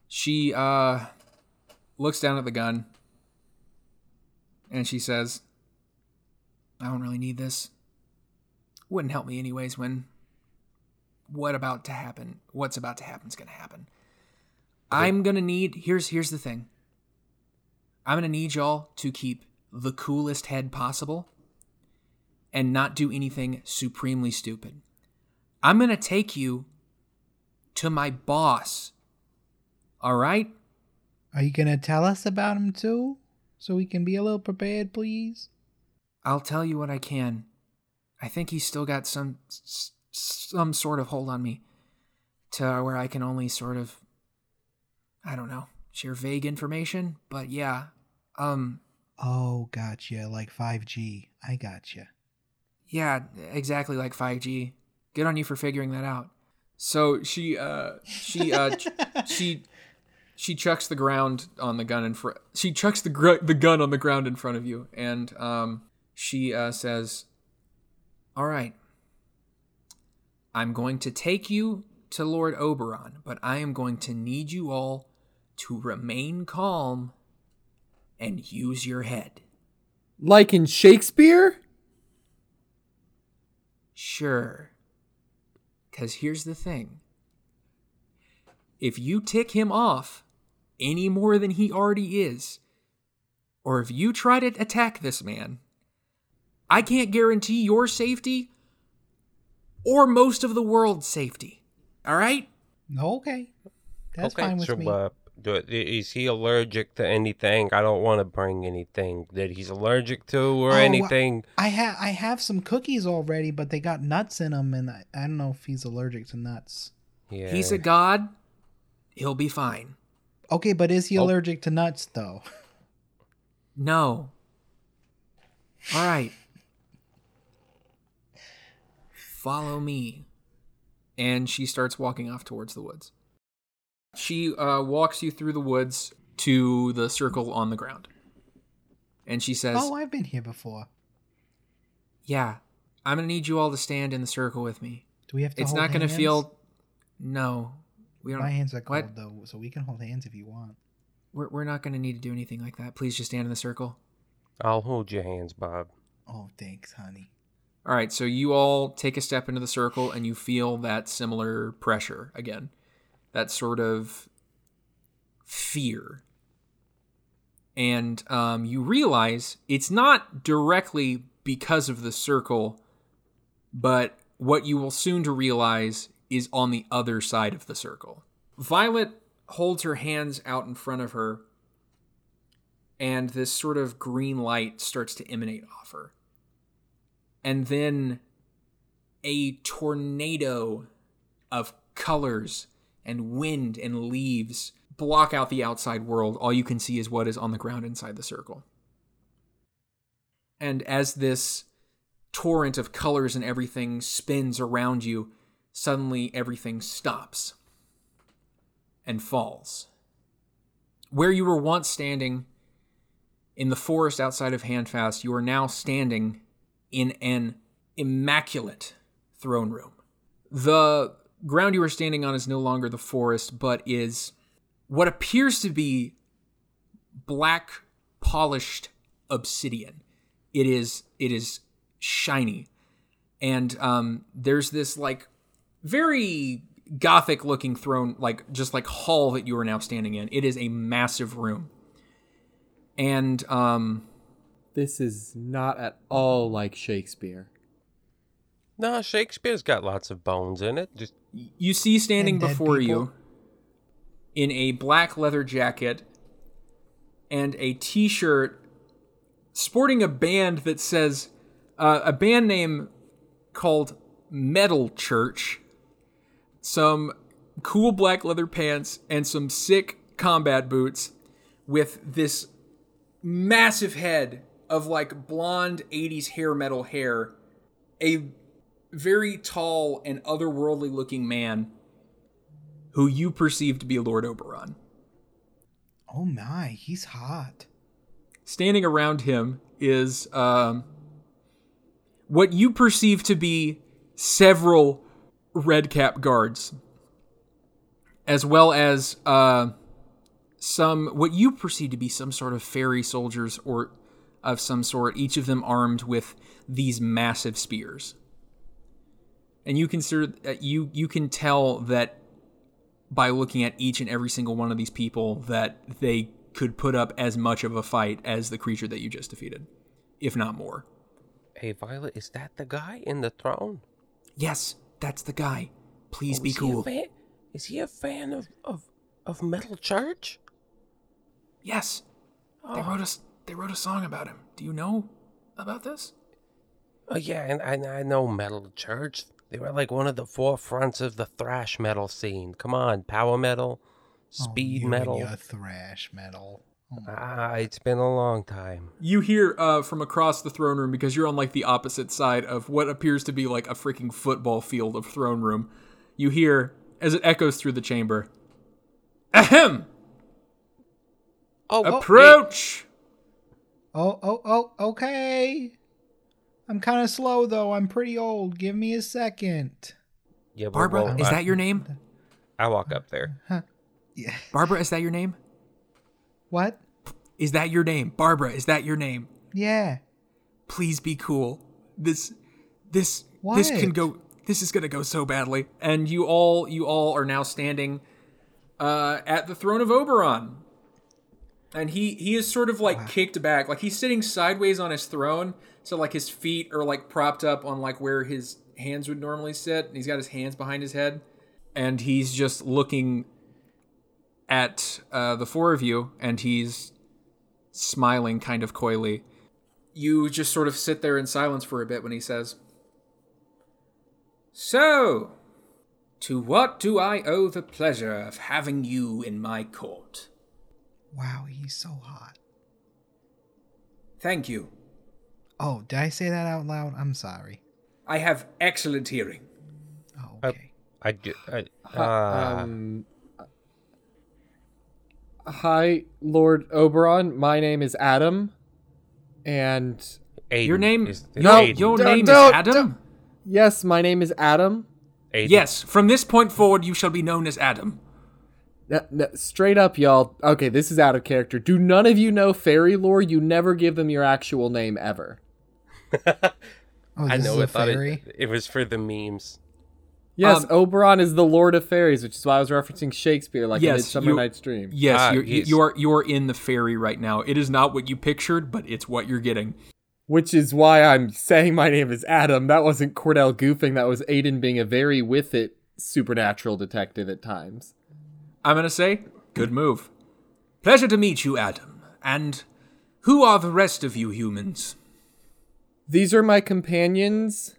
She uh looks down at the gun and she says, I don't really need this. Wouldn't help me anyways when what about to happen what's about to happen is gonna happen. I'm gonna need here's here's the thing. I'm gonna need y'all to keep the coolest head possible and not do anything supremely stupid. I'm going to take you to my boss. All right? Are you gonna tell us about him too, so we can be a little prepared, please? I'll tell you what I can. I think he's still got some some sort of hold on me to where I can only sort of I don't know, share vague information, but yeah. Um Oh, gotcha. Like 5G. I gotcha. Yeah, exactly like 5G. Good on you for figuring that out. So she uh she uh ch- she she chucks the ground on the gun in front. She chucks the gr- the gun on the ground in front of you and um she uh says, "All right. I'm going to take you to Lord Oberon, but I am going to need you all to remain calm and use your head." Like in Shakespeare? Sure. Because here's the thing if you tick him off any more than he already is, or if you try to attack this man, I can't guarantee your safety or most of the world's safety. All right? Okay. That's okay, fine with so, me. Uh, do it- is he allergic to anything? I don't want to bring anything that he's allergic to or Oh, anything. I have I have some cookies already, but they got nuts in them, and I, I don't know if he's allergic to nuts. Yeah. He's a god. He'll be fine. Okay, but is he Oh. allergic to nuts though? No. All right. Follow me. And she starts walking off towards the woods. She uh, walks you through the woods to the circle on the ground. And she says, Oh, I've been here before. Yeah, I'm going to need you all to stand in the circle with me. Do we have to? It's hold not going to feel. No. We don't. My hands are cold What? though, so we can hold hands if you want. We're, we're not going to need to do anything like that. Please just stand in the circle. I'll hold your hands, Bob. Oh, thanks, honey. All right, so you all take a step into the circle and you feel that similar pressure again. That sort of fear and um, you realize it's not directly because of the circle, but what you will soon to realize is on the other side of the circle. Violet holds her hands out in front of her, and this sort of green light starts to emanate off her. And then a tornado of colors and wind and leaves block out the outside world. All you can see is what is on the ground inside the circle. And as this torrent of colors and everything spins around you, suddenly everything stops and falls. Where you were once standing in the forest outside of Handfast, you are now standing in an immaculate throne room. The ground you are standing on is no longer the forest, but is what appears to be black polished obsidian. It is it is shiny, and um, there's this like very gothic looking throne, like just like hall that you are now standing in. It is a massive room, and um, This is not at all like Shakespeare. No, Shakespeare's got lots of bones in it. Just you see standing before you in a black leather jacket and a t-shirt sporting a band that says uh, a band name called metal church some cool black leather pants and some sick combat boots with this massive head of like blonde 80s hair metal hair a very tall and otherworldly looking man who you perceive to be Lord Oberon. Oh my, he's hot. Standing around him is um, what you perceive to be several red cap guards, as well as uh, some what you perceive to be some sort of fairy soldiers or of some sort, each of them armed with these massive spears. And you consider uh, you you can tell that by looking at each and every single one of these people that they could put up as much of a fight as the creature that you just defeated, if not more. hey, Violet, is that the guy in the throne? Yes, that's the guy. Please Oh, be is he cool. fan- is he a fan of of of Metal Church? Yes, they wrote us. They wrote a song about him. Do you know about this? Oh yeah, and I, I know Metal Church. They were like one of the forefronts of the thrash metal scene. Come on, power metal, speed oh, you metal. And your thrash metal. Oh my- Ah, it's been a long time. You hear uh, from across the throne room because you're on like the opposite side of what appears to be like a freaking football field of throne room. You hear as it echoes through the chamber. Ahem! Oh, Approach! Oh, oh, oh, okay. I'm kind of slow though. I'm pretty old. Give me a second. yeah, well, Barbara, well, is I, that your name? I walk up there. Yeah. Barbara, is that your name? What? Is that your name? Barbara, is that your name? Yeah. Please be cool. This this this can go this is gonna go so badly. And you all you all are now standing uh at the throne of Oberon. And he he is sort of like kicked back. Like he's sitting sideways on his throne, so like his feet are like propped up on like where his hands would normally sit, and he's got his hands behind his head. And he's just looking at uh, the four of you, and he's smiling kind of coyly. You just sort of sit there in silence for a bit when he says, So, to what do I owe the pleasure of having you in my court? Wow, he's so hot. Thank you. Oh, did I say that out loud? I'm sorry. I have excellent hearing. Oh, Uh, okay. I do. I, uh, Um, hi, Lord Oberon. My name is Adam, and Aiden Your name? is Your, Aiden. your Don't- name don't- is Adam? yes, my name is Adam. Aiden. Yes, from this point forward, you shall be known as Adam. N- n- straight up, y'all. Okay, this is out of character. Do none of you know fairy lore? You never give them your actual name ever. Oh, I know. is I a thought fairy. it, it was for the memes. Yes, Um, Oberon is the Lord of Fairies, which is why I was referencing Shakespeare, like Yes, a Midsummer you- Night's Dream. Yes, Ah, you're, you're you're in the fairy right now. It is not what you pictured, but it's what you're getting. Which is why I'm saying my name is Adam. That wasn't Cordell goofing. That was Aiden being a very with it supernatural detective at times. I'm gonna say, good move. Pleasure to meet you, Adam. And who are the rest of you humans? These are my companions,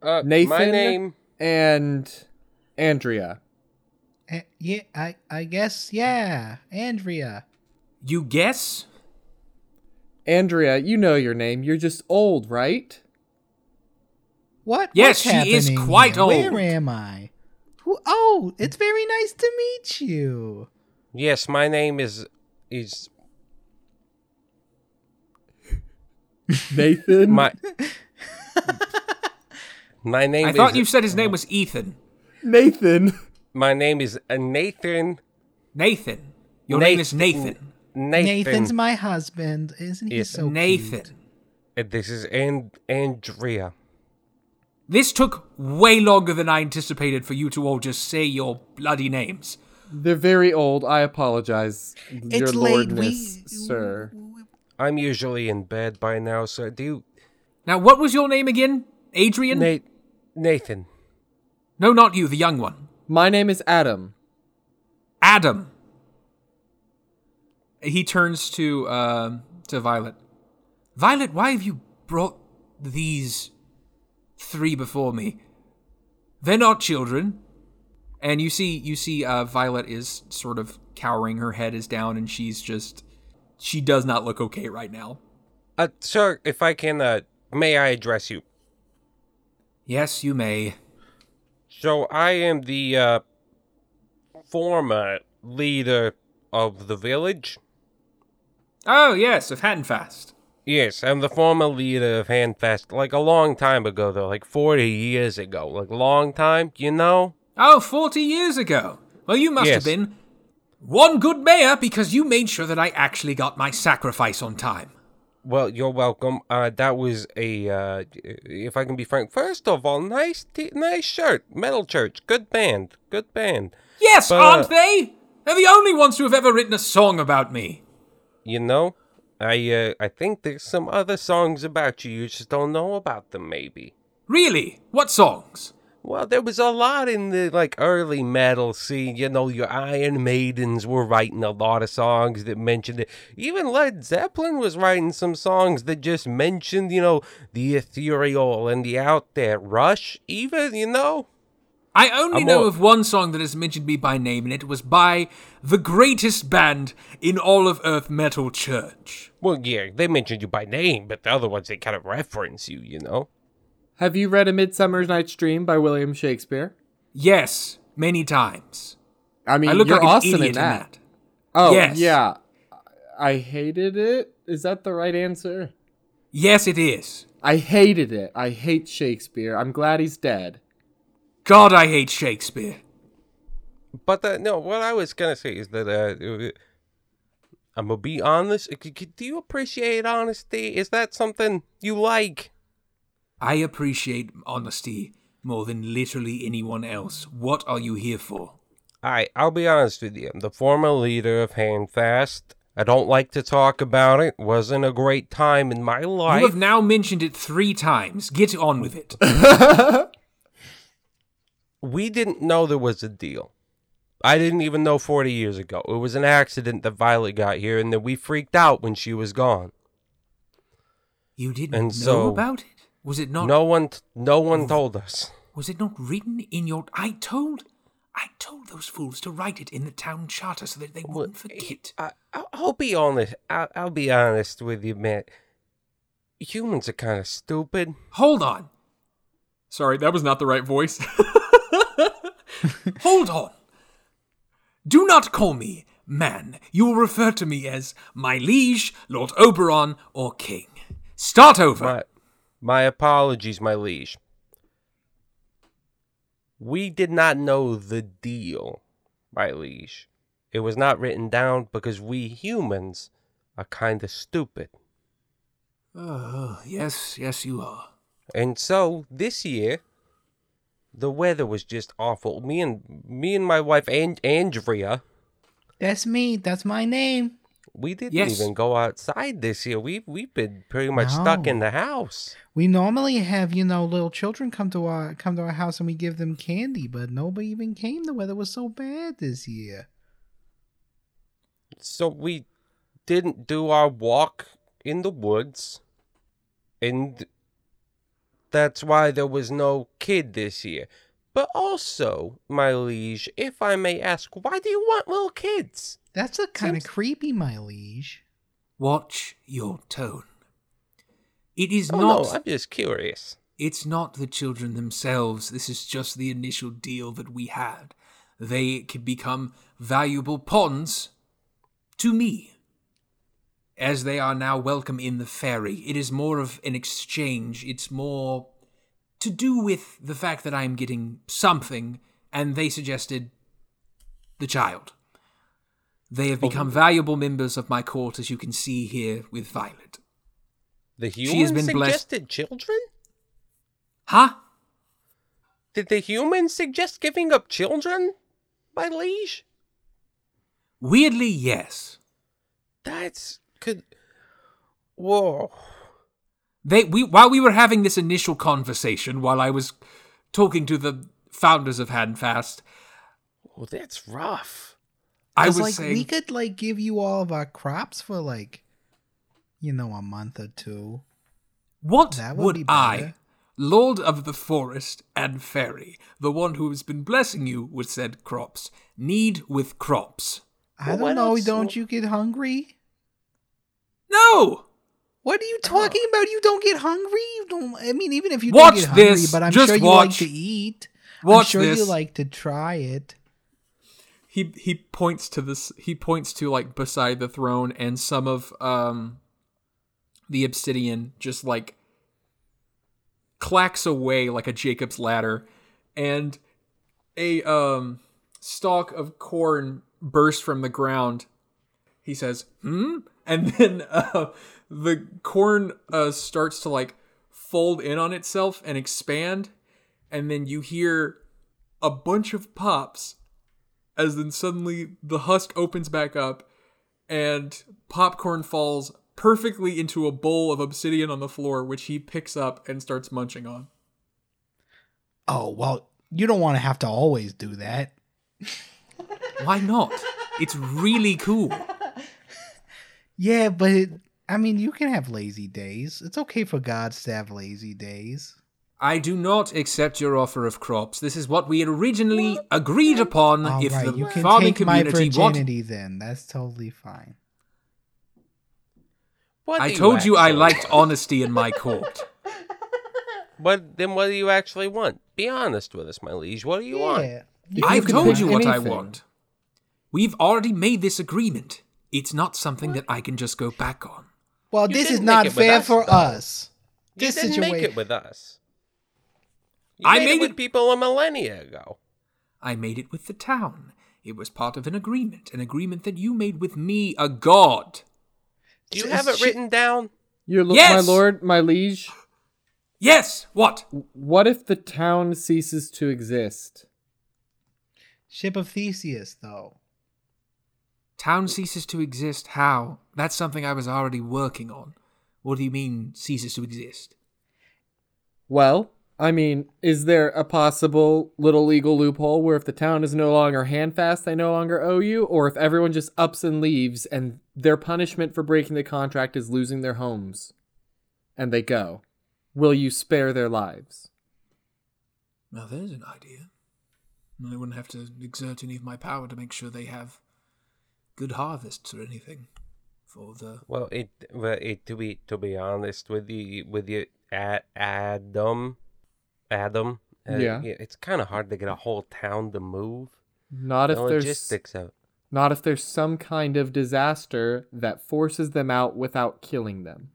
Uh, Nathan my name. and Andrea. Eh, yeah, I I guess yeah, Andrea. You guess? Andrea, you know your name. You're just old, right? What? Yes, what's she is quite here? old. Where am I? Who? Oh, it's very nice to meet you. Yes, my name is is Nathan. my. my name. I thought you said his name was Ethan. Nathan. My name is uh, Nathan. Nathan. Your name is Nathan. Nathan. Nathan. Nathan's my husband, isn't he Yes, so Nathan. cute? Uh, This is and Andrea. This took way longer than I anticipated for you to all just say your bloody names. They're very old. I apologize, your It's late. lordness, We- sir. I'm usually in bed by now, so do you, Now, what was your name again? Adrian? Nate, Nathan. no, not you, the young one. My name is Adam. Adam. He turns to uh, to Violet. Violet, why have you brought these three before me? They're not children. And you see, you see, uh, Violet is sort of cowering. Her head is down, and she's just, she does not look okay right now. Uh, sir, if I can, uh, may I address you? Yes, you may. So I am the uh, former leader of the village. Oh yes, of Handfast. Yes, I'm the former leader of Handfast. Like a long time ago, though, like forty years ago, like long time. You know? Oh, 40 years ago. Well, you must Yes. have been one good mayor because you made sure that I actually got my sacrifice on time. Well, you're welcome. Uh, that was a, uh, if I can be frank. First of all, nice, t- nice shirt, Metal Church, good band, good band. Yes, But, aren't uh, they? They're the only ones who have ever written a song about me. You know, I, uh, I think there's some other songs about you. You just don't know about them, maybe. Really? What songs? Well, there was a lot in the like early metal scene. You know, your Iron Maidens were writing a lot of songs that mentioned it. Even Led Zeppelin was writing some songs that just mentioned, you know, the ethereal and the out there. Rush, even, you know. I only I'm know more- of one song that has mentioned me by name, and it was by the greatest band in all of Earth Metal Church. Well, yeah, they mentioned you by name, but the other ones they kind of reference you, you know. Have you read A Midsummer Night's Dream by William Shakespeare? Yes, many times. I mean, I look you're like an awesome idiot in that. that. Oh, Yes. yeah. I hated it. Is that the right answer? Yes, it is. I hated it. I hate Shakespeare. I'm glad he's dead. God, I hate Shakespeare. But uh, no, what I was gonna say is that uh, I'm gonna be honest. C- c- Do you appreciate honesty? Is that something you like? I appreciate honesty more than literally anyone else. What are you here for? I I'll be honest with you. I'm the former leader of Handfast. I don't like to talk about it. Wasn't a great time in my life. You have now mentioned it three times. Get on with it. we didn't know there was a deal. I didn't even know 40 years ago. It was an accident that Violet got here, and that we freaked out when she was gone. You didn't And know so- about it? Was it not? No one, t- no one told us. Was it not written in your? I told, I told those fools to write it in the town charter so that they wouldn't forget. I, I'll, I'll be honest. I'll, I'll be honest with you, man. Humans are kind of stupid. Hold on. Sorry, that was not the right voice. Hold on. Do not call me man. You will refer to me as my liege, Lord Oberon, or king. Start over. My, my apologies, my liege. We did not know the deal, my liege. It was not written down because we humans are kind of stupid. Oh, yes, yes, you are. And so this year, the weather was just awful. Me and me and my wife and Andrea, That's me. That's my name. We didn't Yes. even go outside this year. We we've been pretty much stuck in the house. We normally have, you know, little children come to our come to our house and we give them candy, but nobody even came. The weather was so bad this year. So we didn't do our walk in the woods. And that's why there was no kid this year. But also, my liege, if I may ask, why do you want little kids? That's a kind of creepy, my liege. Watch your tone. It is Oh, not. no, I'm just curious. It's not the children themselves. This is just the initial deal that we had. They can become valuable pawns to me. As they are now welcome in the ferry, it is more of an exchange. It's more to do with the fact that I am getting something, and they suggested the child. They have become valuable members of my court, as you can see here with Violet. The She has humans been blessed- suggested children? Huh? Did the humans suggest giving up children, my liege? Weirdly, yes. That's could. Whoa. They we while we were having this initial conversation, while I was talking to the founders of Handfast, Well, that's rough. I was like saying, we could like give you all of our crops for like, you know, a month or two. what that would would, be I, better. Lord of the Forest and Fairy, the one who has been blessing you with said crops, need with crops? I Well, don't know. not Don't so- you get hungry? No. What are you talking about? You don't get hungry. You don't. I mean, even if you Watch don't get hungry, this. but I'm Just sure you like to eat. Watch I'm sure you like to try it. He he points to this. He points to like beside the throne, and some of um the obsidian just like clacks away like a Jacob's ladder, and a um stalk of corn bursts from the ground. He says, "Hmm," and then uh, the corn uh, starts to like fold in on itself and expand, and then you hear a bunch of pops as then suddenly the husk opens back up and popcorn falls perfectly into a bowl of obsidian on the floor which he picks up and starts munching on. Oh well, you don't want to have to always do that. why not? It's really cool Yeah, but it, I mean, you can have lazy days. It's okay for gods to have lazy days. i do not accept your offer of crops this is what we had originally agreed upon All if right, the you can farming take my community wanted virginity then. That's totally fine. What i told you i liked honesty in my court But then? What do you actually want? Be honest with us, my liege. What do you want? You i've told you what i want we've already made this agreement it's not something that i can just go back on Well, You this is didn't make not it with fair us, for though. us. You This didn't make situation. it with us. You I made, made it with it- people a millennia ago. I made it with the town. It was part of an agreement, an agreement that you made with me, a god. Do you Sh- have it sh- written down? Your lo- Yes! my lord, my liege. Yes, what? What if the town ceases to exist? Ship of Theseus, though. Town ceases to exist. How? That's something I was already working on. What do you mean, ceases to exist? Well, I mean, is there a possible little legal loophole where if the town is no longer handfast, they no longer owe you, or if everyone just ups and leaves and their punishment for breaking the contract is losing their homes, and they go, will you spare their lives? Now, there's an idea. I wouldn't have to exert any of my power to make sure they have good harvests or anything for the. Well, it, well, it to be to be honest with you, with you, Ad, Adam, Adam. uh, Yeah. it's kind of hard to get a whole town to move. Not if the there's logistics of. not if there's some kind of disaster that forces them out without killing them.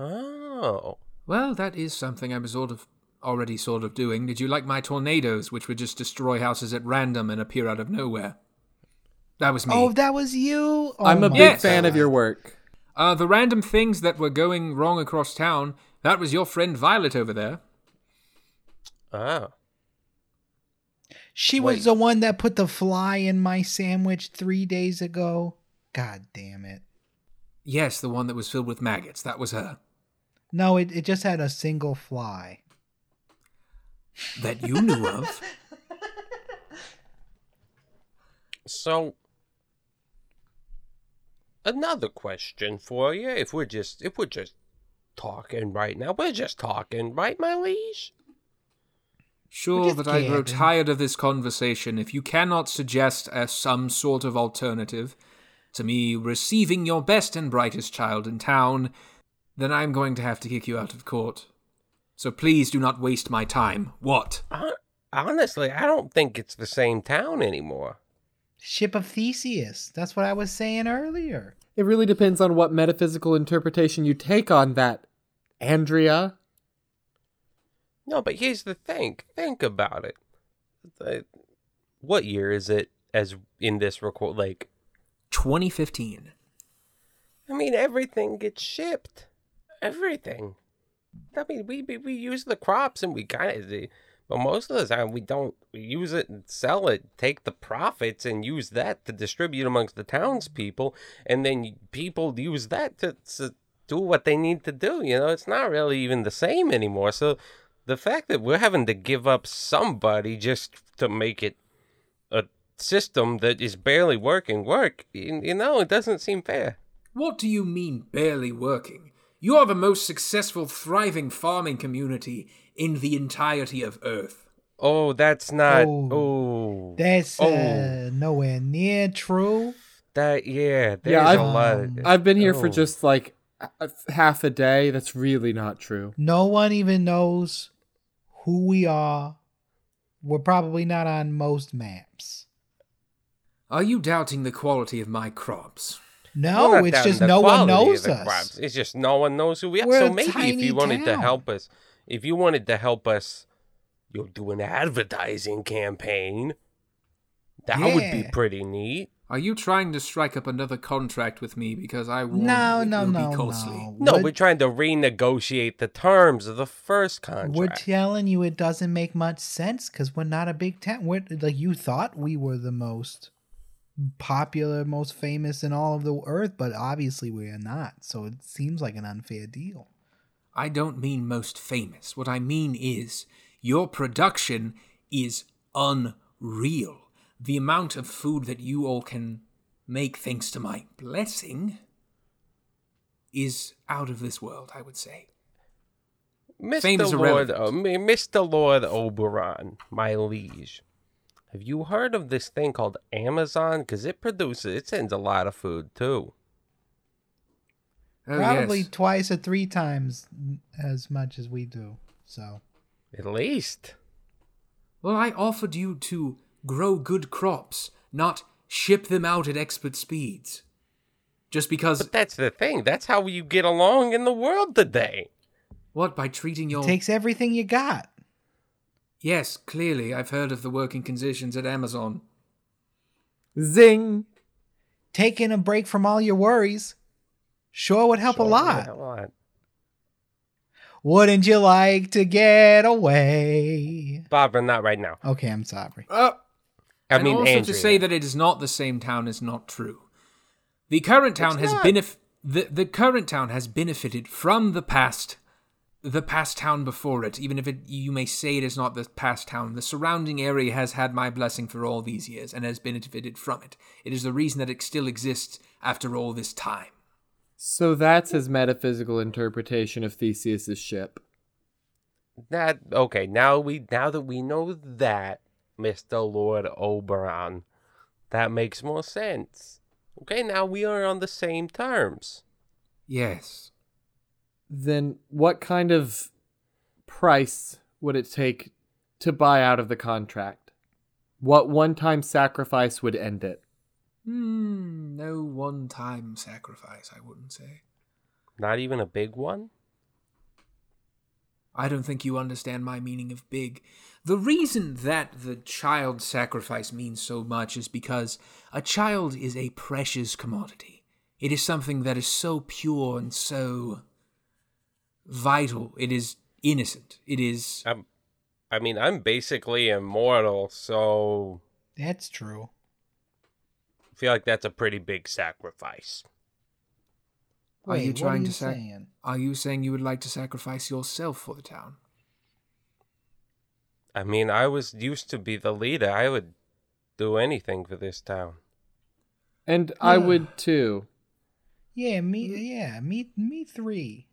Oh, Well, that is something I was sort of already sort of doing. Did you like my tornadoes, which would just destroy houses at random and appear out of nowhere? That was me. Oh, that was you. Oh I'm a big Yes. fan of your work. Uh, the random things that were going wrong across town, that was your friend Violet over there. oh. She Wait. was the one that put the fly in my sandwich three days ago. God damn it. Yes, the one that was filled with maggots. That was her. No, it, it just had a single fly. That you knew of. So, another question for you. If we're just if we're just talking right now, we're just talking, right, my liege? Sure, just but I grow tired of this conversation. If you cannot suggest a, some sort of alternative to me receiving your best and brightest child in town, then I'm going to have to kick you out of court. So please do not waste my time. What? Hon- Honestly, I don't think it's the same town anymore. Ship of Theseus. That's what I was saying earlier. It really depends on what metaphysical interpretation you take on that, Andrea. No, but here's the thing. Think about it. The- what year is it? As in this record, like 2015. I mean, everything gets shipped. Everything. I mean, we we, we use the crops and we kind of, but most of the time we don't use it and sell it, take the profits and use that to distribute amongst the townspeople, and then people use that to, to do what they need to do. You know, it's not really even the same anymore. So the fact that we're having to give up somebody just to make it a system that is barely working work, you know, it doesn't seem fair. What do you mean barely working? You are the most successful, thriving farming community in the entirety of Earth. Oh, that's not. Oh. Oh, That's Oh. uh, nowhere near true. that yeah. There's Yeah, a I've- lot. Of, I've been here for Oh. just like a- a- half a day. That's really not true. No one even knows who we are. We're probably not on most maps. Are you doubting the quality of my crops? No, it's just no one knows us. crops. It's just no one knows who we are. We're so maybe if tiny you wanted to help us, if you wanted to help us, you'll do an advertising campaign. That would be pretty neat. Are you trying to strike up another contract with me because I warn No, you it no, will no, be costly? no. No, We're- we're trying to renegotiate the terms of the first contract. We're telling you it doesn't make much sense because we're not a big town. We're like you thought we were the most popular, most famous in all of the earth, but obviously we are not. So it seems like an unfair deal. I don't mean most famous. What I mean is your production is unreal. The amount of food that you all can make thanks to my blessing is out of this world, I would say. Mr. Lord, oh, uh, Mr. Lord Oberon, my liege, have you heard of this thing called Amazon? Because it produces, it sends a lot of food too. Oh, Probably yes. twice or three times as much as we do. So At least. Well, I offered you to grow good crops, not ship them out at expert speeds. Just because, But that's the thing. That's how you get along in the world today. what, by treating your. it takes everything you got. Yes, clearly, I've heard of the working conditions at Amazon. Zing. Taking a break from all your worries sure would help a Sure, lot. yeah, a lot. Wouldn't you like to get away? Barbara, not right now. Okay, I'm sorry. Uh, I and mean, also Andrea. to say that it is not the same town is not true. The current town It's has not. benef- the, the current town has benefited from the past the past town before it, even if it you may say it is not the past town. The surrounding area has had my blessing for all these years and has benefited from it. It is the reason that it still exists after all this time. So that's his metaphysical interpretation of Theseus's ship. that okay. Now we now that we know that, Mister Lord Oberon, that makes more sense. Okay, now we are on the same terms. Yes. Then what kind of price would it take to buy out of the contract? What one-time sacrifice would end it? Hmm, no one time sacrifice, I wouldn't say. Not even a big one. I don't think you understand my meaning of big. The reason that the child sacrifice means so much is because a child is a precious commodity. It is something that is so pure and so vital. It is innocent. It is Um, I mean, I'm basically immortal, so That's true. I feel like that's a pretty big sacrifice. Are you Wait, trying what to are sac- you saying? Are you saying you would like to sacrifice yourself for the town? I mean, I was used to be the leader. I would do anything for this town. And I would too. Yeah, me. Yeah, me. Me three.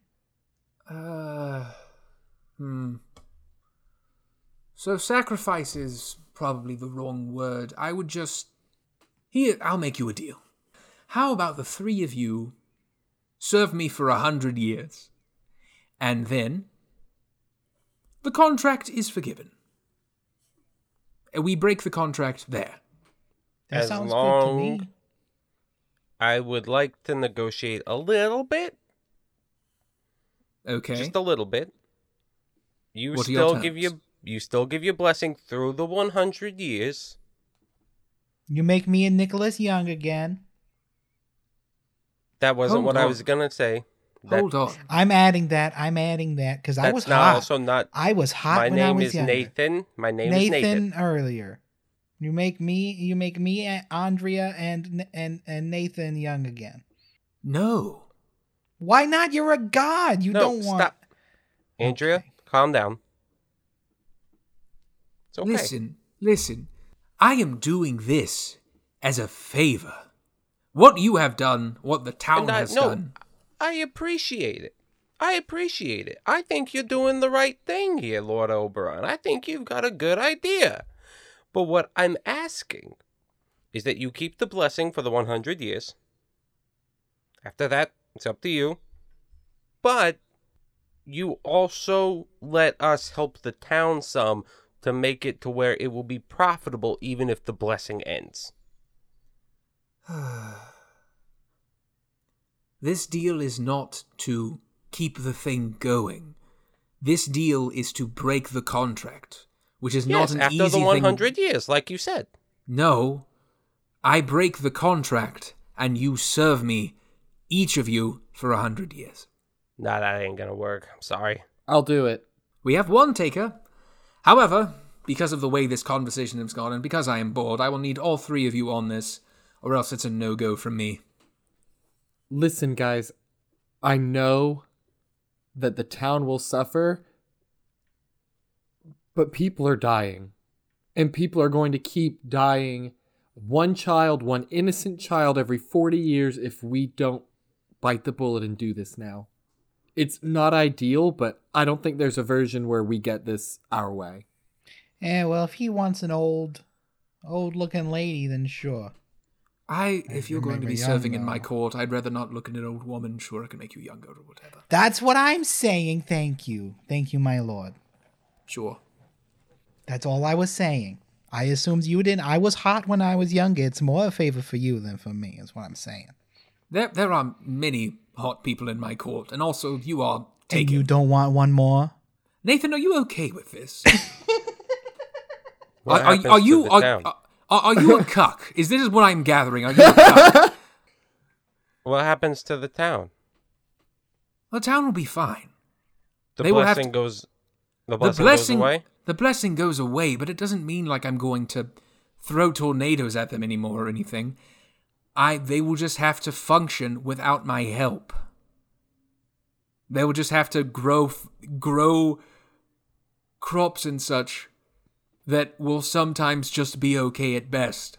Uh, hmm. So sacrifice is probably the wrong word. I would just. Here, I'll make you a deal. How about the three of you serve me for a hundred years? And then. The contract is forgiven. And we break the contract there. That As sounds long- good to me. I would like to negotiate a little bit, Okay. just a little bit. You What still give terms? your you still give your blessing through the 100 years. You make me and Nicholas young again. That wasn't Hold what I was gonna say. That, Hold on. I'm adding that. I'm adding that because I was hot. That's not hot. also not. I was hot my when I name was is younger. Nathan. My name Nathan, is Nathan. earlier. You make me. You make me, A- Andrea, and and and Nathan young again. No. Why not? You're a god. You No, don't want. stop. Andrea, Okay. calm down. It's okay. Listen, listen. I am doing this as a favor. What you have done, what the town I- has no, done. I appreciate it. I appreciate it. I think you're doing the right thing here, Lord Oberon. I think you've got a good idea. But what I'm asking is that you keep the blessing for the 100 years. After that, it's up to you. But you also let us help the town some to make it to where it will be profitable even if the blessing ends. This deal is not to keep the thing going. This deal is to break the contract, which is yes, not an after easy the thing. 100 years, like you said. No. I break the contract, and you serve me, each of you, for a hundred years. Nah, that ain't gonna work. I'm sorry. I'll do it. We have one taker. However, because of the way this conversation has gone, and because I am bored, I will need all three of you on this, or else it's a no go from me. Listen, guys, I know that the town will suffer, but people are dying. And people are going to keep dying. One child, one innocent child every 40 years if we don't bite the bullet and do this now. It's not ideal, but I don't think there's a version where we get this our way. Yeah, well, if he wants an old, old-looking lady, then sure. I, if you're going to be serving in my court, I'd rather not look at an old woman. Sure, I can make you younger or whatever. That's what I'm saying. Thank you. Thank you, my lord. Sure. That's all I was saying. I assumed you didn't. I was hot when I was younger. It's more a favor for you than for me, is what I'm saying. There, there are many hot people in my court, and also you are And you don't want one more? Nathan, are you okay with this? What are, are, happens are to you the are, town? are, are you a cuck? Is this what I'm gathering? Are you a cuck? What happens to the town? the town will be fine. The They will blessing to- goes. The The blessing, blessing, goes away. the blessing goes away, but it doesn't mean like I'm going to throw tornadoes at them anymore or anything. I they will just have to function without my help. They will just have to grow grow crops and such that will sometimes just be okay at best.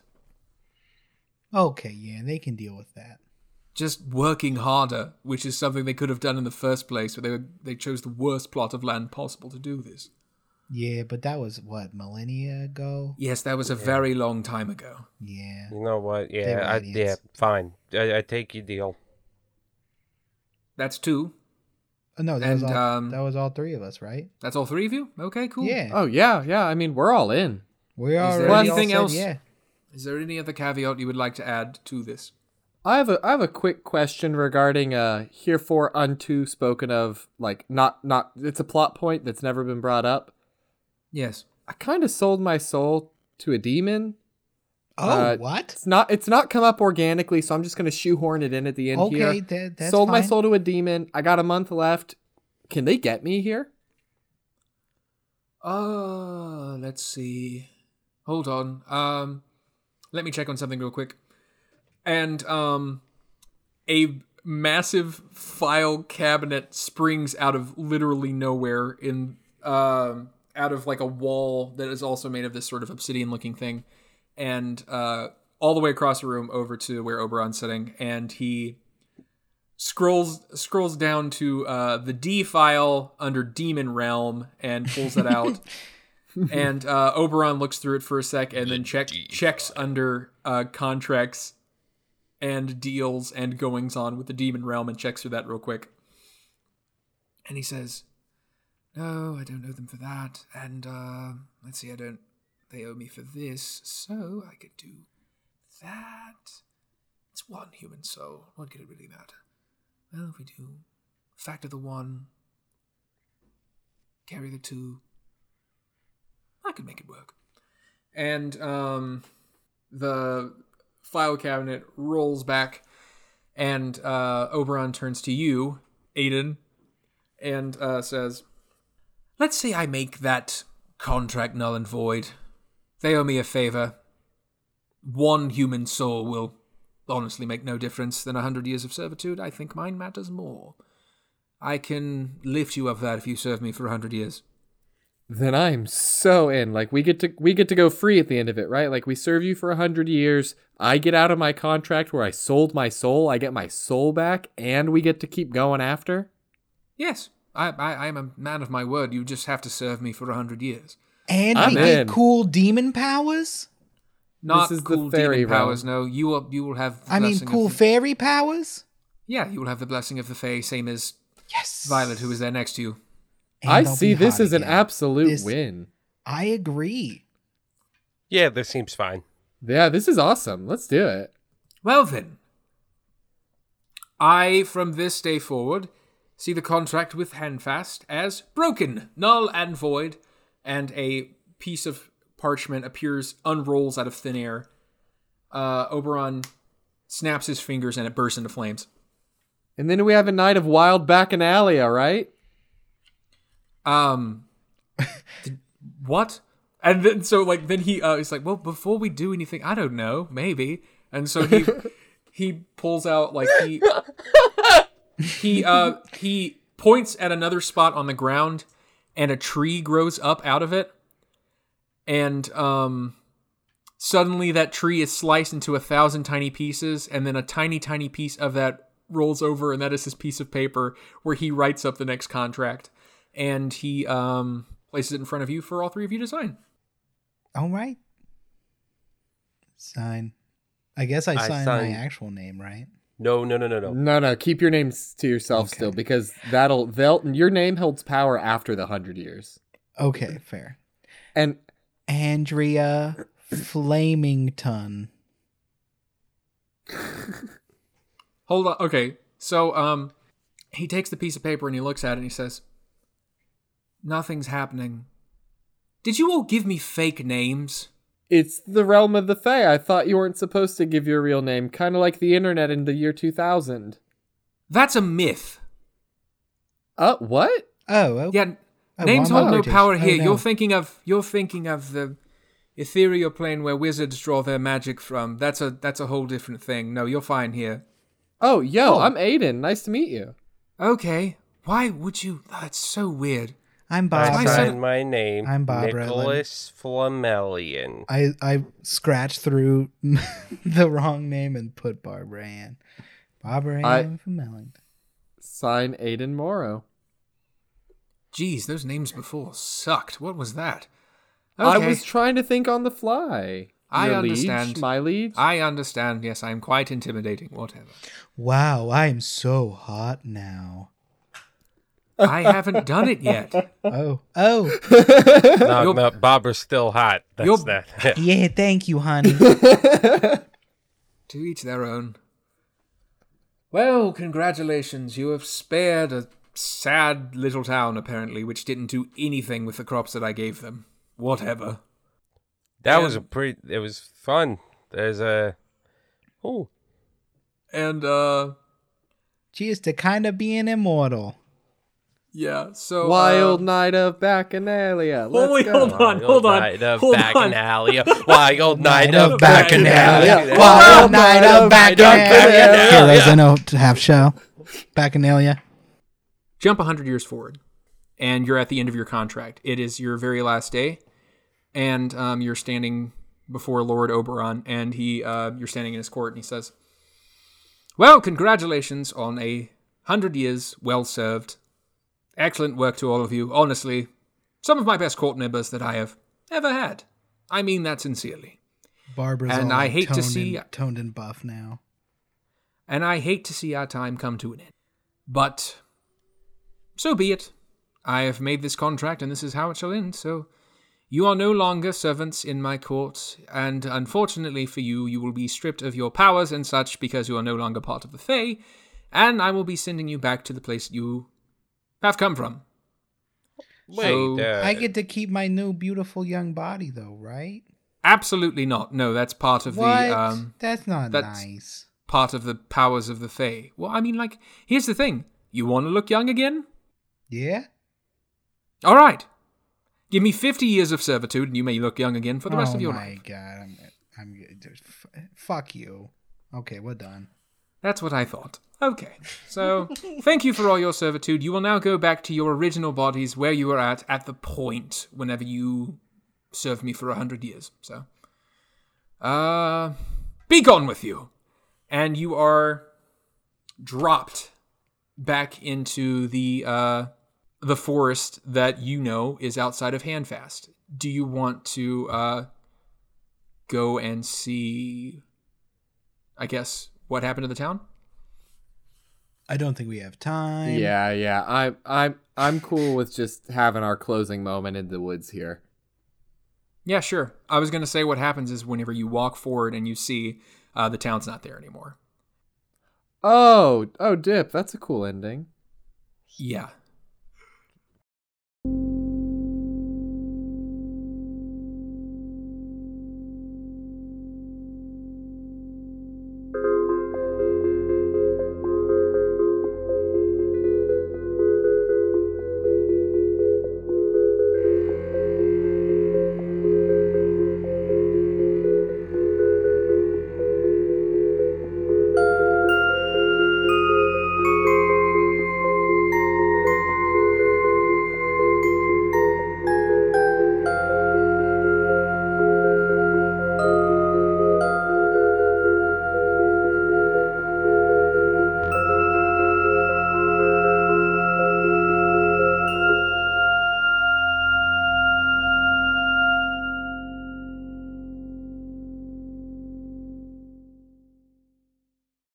Okay, yeah, they can deal with that. Just working harder, which is something they could have done in the first place, but they were, they chose the worst plot of land possible to do this. Yeah, but that was what millennia ago. Yes, that was a very long time ago. Yeah. You know what? Yeah, I, yeah, fine. I, I take your deal. That's two. Oh, no, that was And, all. um, that was all three of us, right? That's all three of you? Okay, cool. Yeah. Oh, yeah, yeah. I mean, we're all in. we are. already all anything said else? Yeah. Is there any other caveat you would like to add to this? I have a I have a quick question regarding uh herefore unto spoken of like not not it's a plot point that's never been brought up. Yes. I kind of sold my soul to a demon. Oh, Uh, what? It's not it's not come up organically, so I'm just gonna shoehorn it in at the end Okay, here. that, that's sold my soul to a demon. I got a month left. Can they get me here? Uh, let's see. Hold on. Um, let me check on something real quick. And um, a massive file cabinet springs out of literally nowhere in um out of like a wall that is also made of this sort of obsidian looking thing. And uh all the way across the room over to where Oberon's sitting. And he scrolls scrolls down to uh the D file under Demon Realm and pulls it out. And uh Oberon looks through it for a sec and then check checks under uh contracts and deals and goings on with the demon realm and checks through that real quick. And he says, No, I don't owe them for that. And uh let's see, I don't they owe me for this, so I could do that. It's one human soul. What could it really matter? Well, if we do factor the one, carry the two, I could make it work. And um the file cabinet rolls back, and uh, Oberon turns to you, Aiden, and uh, says, Let's say I make that contract null and void. They owe me a favor. One human soul will honestly make no difference than a hundred years of servitude. I think mine matters more. I can lift you of that if you serve me for a hundred years. Then I'm so in. Like we get to we get to go free at the end of it, right? Like we serve you for a hundred years. I get out of my contract where I sold my soul. I get my soul back, and we get to keep going after. Yes, I, I, I am a man of my word. You just have to serve me for a hundred years. And I'm we get cool demon powers. Not This is the cool fairy demon powers. realm. No, you will. You will have. The I mean, cool the- fairy powers. Yeah, you will have the blessing of the Fae, same as Yes. Violet, who is there next to you. And I see this hot as an absolute This- win. I agree. Yeah, this seems fine. Yeah, this is awesome. Let's do it. Well then, I from this day forward see the contract with Handfast as broken, null and void, and a piece of parchment appears, unrolls out of thin air. Uh, Oberon snaps his fingers and it bursts into flames. And then we have a night of wild bacchanalia, right? Um, did- what? And then so like then he uh he's like, well, before we do anything, I don't know, maybe. And so he he pulls out like he he uh he points at another spot on the ground, and a tree grows up out of it, and um. Suddenly, that tree is sliced into a thousand tiny pieces, and then a tiny, tiny piece of that rolls over, and that is his piece of paper where he writes up the next contract and he um, places it in front of you for all three of you to sign. All right. Sign. I guess I I signed sign- my actual name, right? No, no, no, no, no. No, no, keep your names to yourself Okay. still because that'll they'll your name holds power after the hundred years. Okay, fair. And Andrea Flamington. Hold on. Okay. So um, he takes the piece of paper and he looks at it and he says, "Nothing's happening. Did you all give me fake names?" It's the realm of the Fae. I thought you weren't supposed to give your real name, kind of like the internet in the year 2000. That's a myth. Uh, what? Oh, okay. Yeah, Oh, names hold no power apologies. Oh, here. no. You're thinking of you're thinking of the ethereal plane where wizards draw their magic from. That's a that's a whole different thing. No, you're fine here. Oh, yo, Oh. I'm Aiden. Nice to meet you. Okay. Why would you? That's so weird. I'm Bob. my signed my name. I'm Bob Redland. Nicholas Flamelian. I I scratched through the wrong name and put Barbara Ann. Barbara I- Ann from Mellington. Sign Aiden Morrow. Geez, those names before sucked. What was that? I was trying to think on the fly. I Your understand. Liege, my liege. I understand. Yes, I am quite intimidating. Whatever. Wow, I am so hot now. I haven't done it yet. Oh, oh, No, You're- no, Barbara's still hot. That's You're- that. yeah. Thank you, honey. To each their own. Well, congratulations. You have spared a sad little town, apparently, which didn't do anything with the crops that I gave them. Whatever. that was a And- pretty. It was fun. There's a. Oh, And, uh, Cheers to kind of being immortal. Yeah. So Wild uh, night of Bacchanalia. Let's Holy- go. hold on, hold on, Night of hold on. Bacchanalia. Wild night Night of of Bacchanalia. Bacchanalia. Wild Wild night of Bacchanalia. Bacchanalia. Heroes in a half shell. Bacchanalia. jump 100 years forward and you're at the end of your contract it is your very last day and um, you're standing before lord oberon and he uh, you're standing in his court and he says well congratulations on a hundred years well served excellent work to all of you honestly some of my best court members that i have ever had i mean that sincerely Barbara's And all I hate to see- and, toned and buff now. and I hate to see our time come to an end. But so be it. I have made this contract, and this is how it shall end. So you are no longer servants in my court, and unfortunately for you, you will be stripped of your powers and such because you are no longer part of the Fae, and I will be sending you back to the place you have come from. Wait, So- uh, I get to keep my new beautiful young body though, right? Absolutely not. No, that's part of what? the um, That's not that's- nice. part of the powers of the Fae. Well, I mean, like, here's the thing: you want to look young again? Yeah. All right. Give me 50 years of servitude and you may look young again for the rest oh of your life. Oh my god, I'm, I'm just f- fuck you. Okay, we're done. That's what I thought. Okay. So, thank you for all your servitude. You will now go back to your original bodies where you were at at the point whenever you served me for a hundred years. So, uh, be gone with you. And you are dropped back into the uh the forest that you know is outside of Handfast. Do you want to uh go and see I guess what happened to the town? I don't think we have time. Yeah, yeah. I'm I'm I'm cool with just having our closing moment in the woods here. Yeah, sure. I was going to say what happens is whenever you walk forward and you see uh, the town's not there anymore. Oh, oh, dip. That's a cool ending. Yeah.